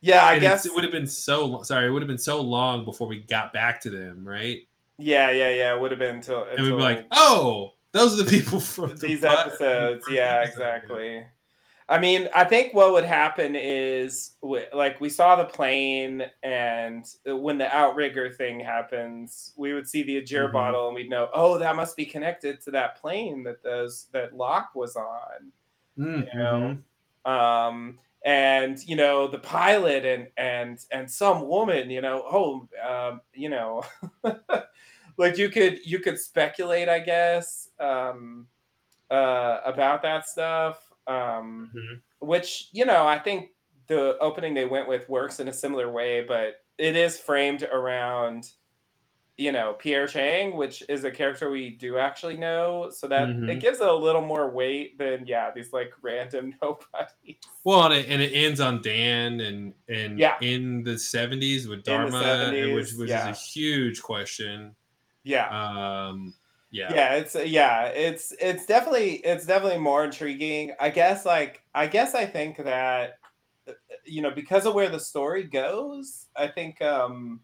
yeah. I And guess it would have been so lo- sorry. It would have been so long before we got back to them, right? Yeah, yeah, yeah. It would have been until, And we'd be like, oh, those are the people from these pod- episodes. Yeah, exactly. I mean, I think what would happen is like we saw the plane, and when the outrigger thing happens, we would see the Ajira Mhm. bottle, and we'd know, oh, that must be connected to that plane that those that Locke was on. Mm, You know, mhm. um, and you know the pilot and and and some woman, you know, oh, um, you know, like you could you could speculate, I guess, um, uh, about that stuff. Um, Mhm. which you know i think the opening they went with works in a similar way but it is framed around you know pierre chang which is a character we do actually know so that it Mhm. gives it a little more weight than yeah these like random nobodies Well, and it, and it ends on Dan and and Yeah. in the seventies with Dharma, and which 70s, which yeah. is a huge question. yeah Um, yeah, yeah it's yeah it's it's definitely it's definitely more intriguing. I guess like i guess i think that uh, you know because of where the story goes i think um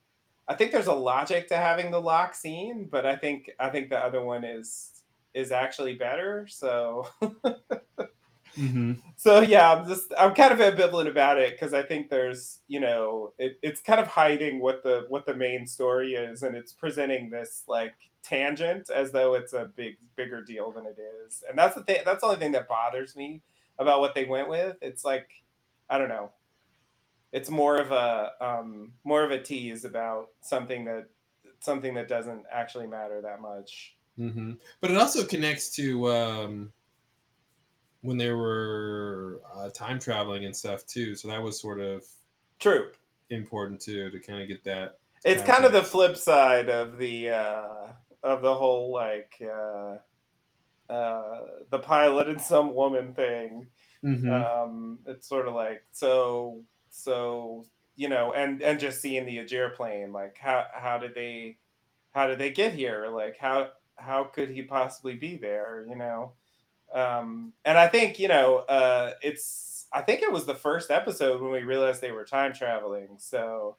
i think there's a logic to having the Locke scene but i think i think the other one is is actually better so Mhm. so yeah i'm just i'm kind of ambivalent about it because i think there's you know it, it's kind of hiding what the what the main story is and it's presenting this like tangent as though it's a big bigger deal than it is. And that's the thing that's the only thing that bothers me about what they went with. It's like i don't know. It's more of a um more of a tease about something that something that doesn't actually matter that much. Hmm But it also connects to um, when they were uh, time traveling and stuff too. So that was sort of true important too to kind of get that. it's kind of the flip side of the uh of the whole like uh uh the pilot and some woman thing Mhm. um it's sort of like so so you know and and just seeing the Ajira plane like how how did they how did they get here like how how could he possibly be there you know um and i think you know uh it's i think it was the first episode when we realized they were time traveling so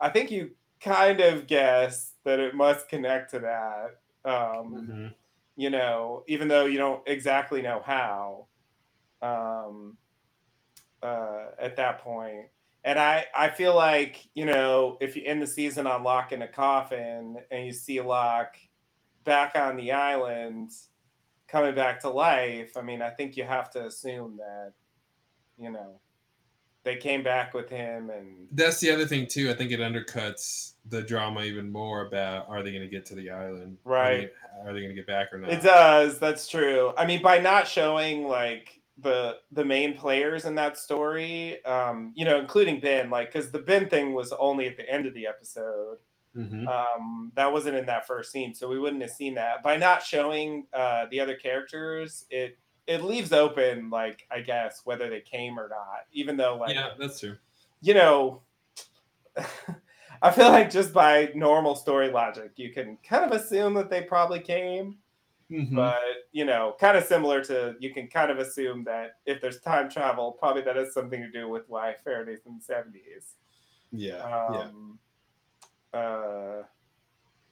i think you kind of guess that it must connect to that um Mhm. you know, even though you don't exactly know how um, uh, at that point. And I, I feel like, you know, if you end the season on Locke in a coffin and you see Locke back on the island coming back to life, I mean, I think you have to assume that, you know, they came back with him and That's the other thing too. I think it undercuts the drama even more about are they going to get to the island? Are they- Right. Are they, going to get back or not? It does. That's true. I mean, by not showing like the the main players in that story, um, you know, including Ben, like because the Ben thing was only at the end of the episode. Mhm. Um, that wasn't in that first scene, so we wouldn't have seen that. By not showing uh, the other characters, it it leaves open, like I guess, whether they came or not. Even though, like, yeah, that's true. you know, I feel like just by normal story logic, you can kind of assume that they probably came Mhm. but you know kind of similar to you can kind of assume that if there's time travel probably that has something to do with why faraday's in the 70s yeah, yeah. Uh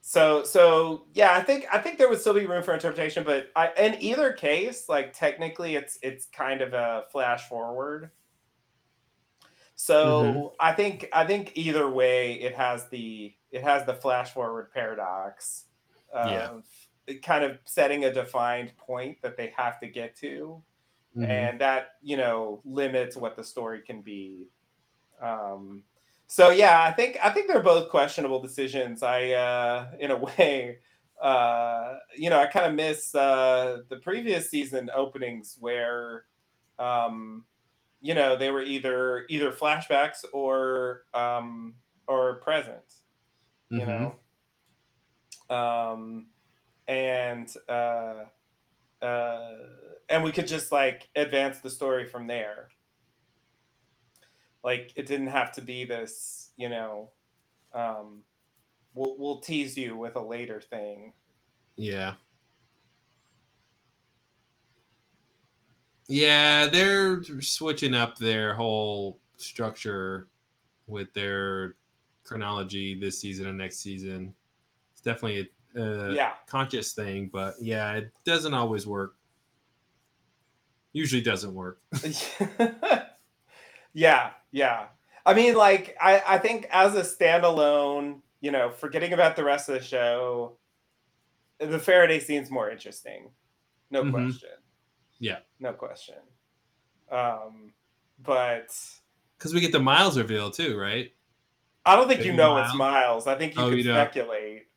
so so yeah i think i think there would still be room for interpretation but i in either case like technically it's it's kind of a flash forward so Mhm. i think i think either way it has the it has the flash forward paradox of Yeah. kind of setting a defined point that they have to get to Mhm. and that you know limits what the story can be um so yeah i think i think they're both questionable decisions. I uh in a way uh you know i kind of miss uh the previous season openings where um you know they were either either flashbacks or um or present you Mhm. know? Um and uh uh and we could just like advance the story from there like it didn't have to be this you know um we'll we'll tease you with a later thing. Yeah. Yeah, they're switching up their whole structure with their chronology this season and next season. It's definitely a, a Yeah. conscious thing, but yeah, it doesn't always work. Usually doesn't work. yeah, yeah. I mean, like, I, I think as a standalone, you know, forgetting about the rest of the show, the Faraday scene's more interesting. No Mhm. question. Yeah. No question. Um, but Because we get the miles reveal too, right? I don't think you know it's Miles? Miles. I think you Oh, can you speculate.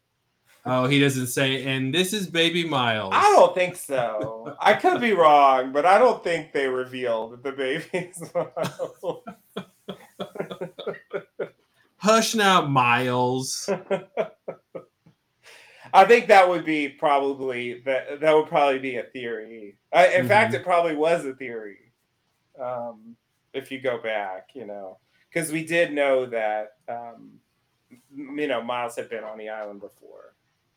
Oh, he doesn't say, and this is baby Miles. I don't think so. I could be wrong, but I don't think they revealed the baby's Miles. Hush now, Miles. I think that would be probably that that would probably be a theory. I, in fact, Mhm. it probably was a theory. Um, if you go back, you know, because we did know that um, you know Miles had been on the island before,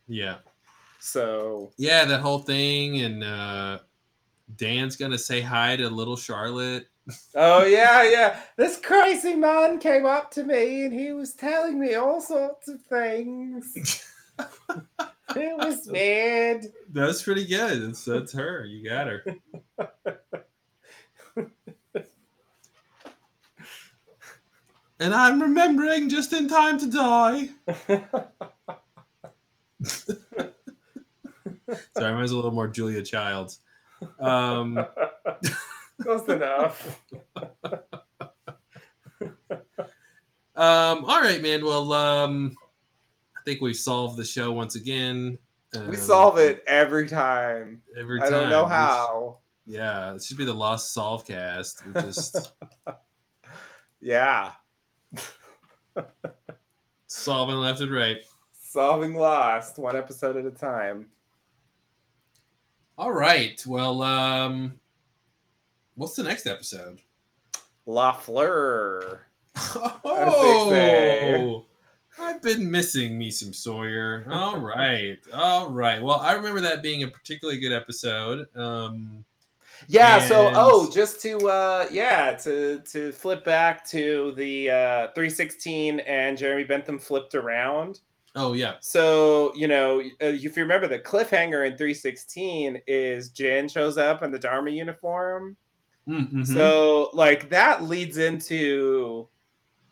yeah. so Yeah, that whole thing, and uh Dan's gonna say hi to little Charlotte. oh yeah, yeah. This crazy man came up to me and he was telling me all sorts of things. it was weird. That's pretty good. That's that's her. You got her. and I'm remembering just in time to die. Sorry, mine's a little more Julia Childs. Um, Close enough. um, all right, man. Well, um, I think we've solved the show once again. We Um, solve it every time. every time. I don't know We how. Yeah, it should be the Lost Solve cast. We just Yeah. solving left and right. Solving Lost, one episode at a time. All right. Well, um, what's the next episode? La Fleur. Oh, I've been missing me some Sawyer. All right, all right. Well, I remember that being a particularly good episode. Um, Yeah, so oh, just to uh yeah, to to flip back to the uh 316 and Jeremy Bentham flipped around. Oh yeah, So, you know, uh, if you remember the cliffhanger in 316 is Jin shows up in the Dharma uniform. Mm, mhm. So, like that leads into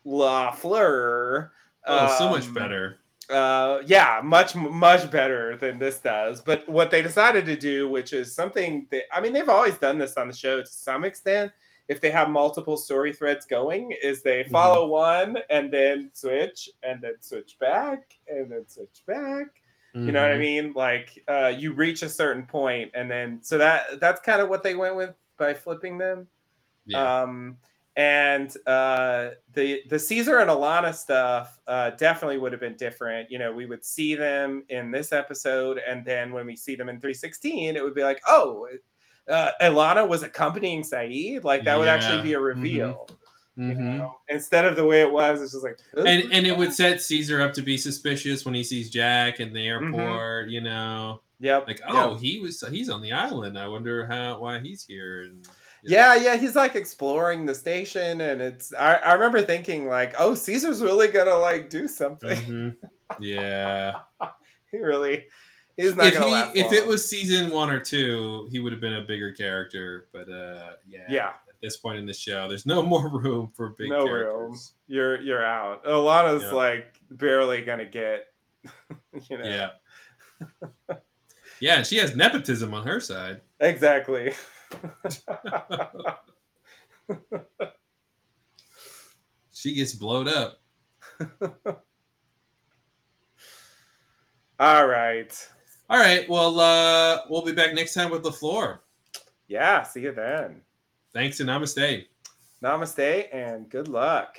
La Fleur. oh, so much um, better. uh yeah much much better than this does but what they decided to do which is something that i mean they've always done this on the show to some extent if they have multiple story threads going is they Mm-hmm. follow one and then switch and then switch back and then switch back you know what i Mhm. mean like uh you reach a certain point and then so that that's kind of what they went with by flipping them Yeah. um, and uh, the the Caesar and Ilana stuff uh, definitely would have been different. You know, we would see them in this episode, and then when we see them in 316, it would be like, oh, uh, Ilana was accompanying Sayid. Like that would actually be a Mhm. reveal. You Mhm. know, instead of the way it was, it's just like, and and it would set Caesar up to be suspicious when he sees Jack in the Mm-hmm. airport. You know, yep, like yep. oh, he was he's on the island. I wonder how why he's here. And Yeah, yeah, he's like exploring the station, and it's. I, I remember thinking like, oh, Caesar's really gonna like do something. Mhm. yeah. he really, he's not if gonna he, last if it was season one or two, he would have been a bigger character. But uh, yeah, Yeah. At this point in the show, there's no more room for big no characters. room. You're you're out. Ilana's Yeah. like barely gonna get. you know. Yeah. yeah, and she has nepotism on her side. Exactly. She gets blowed up. All right. All right. Well, uh, we'll be back next time with La Fleur. Yeah. See you then. Thanks and namaste. Namaste and good luck.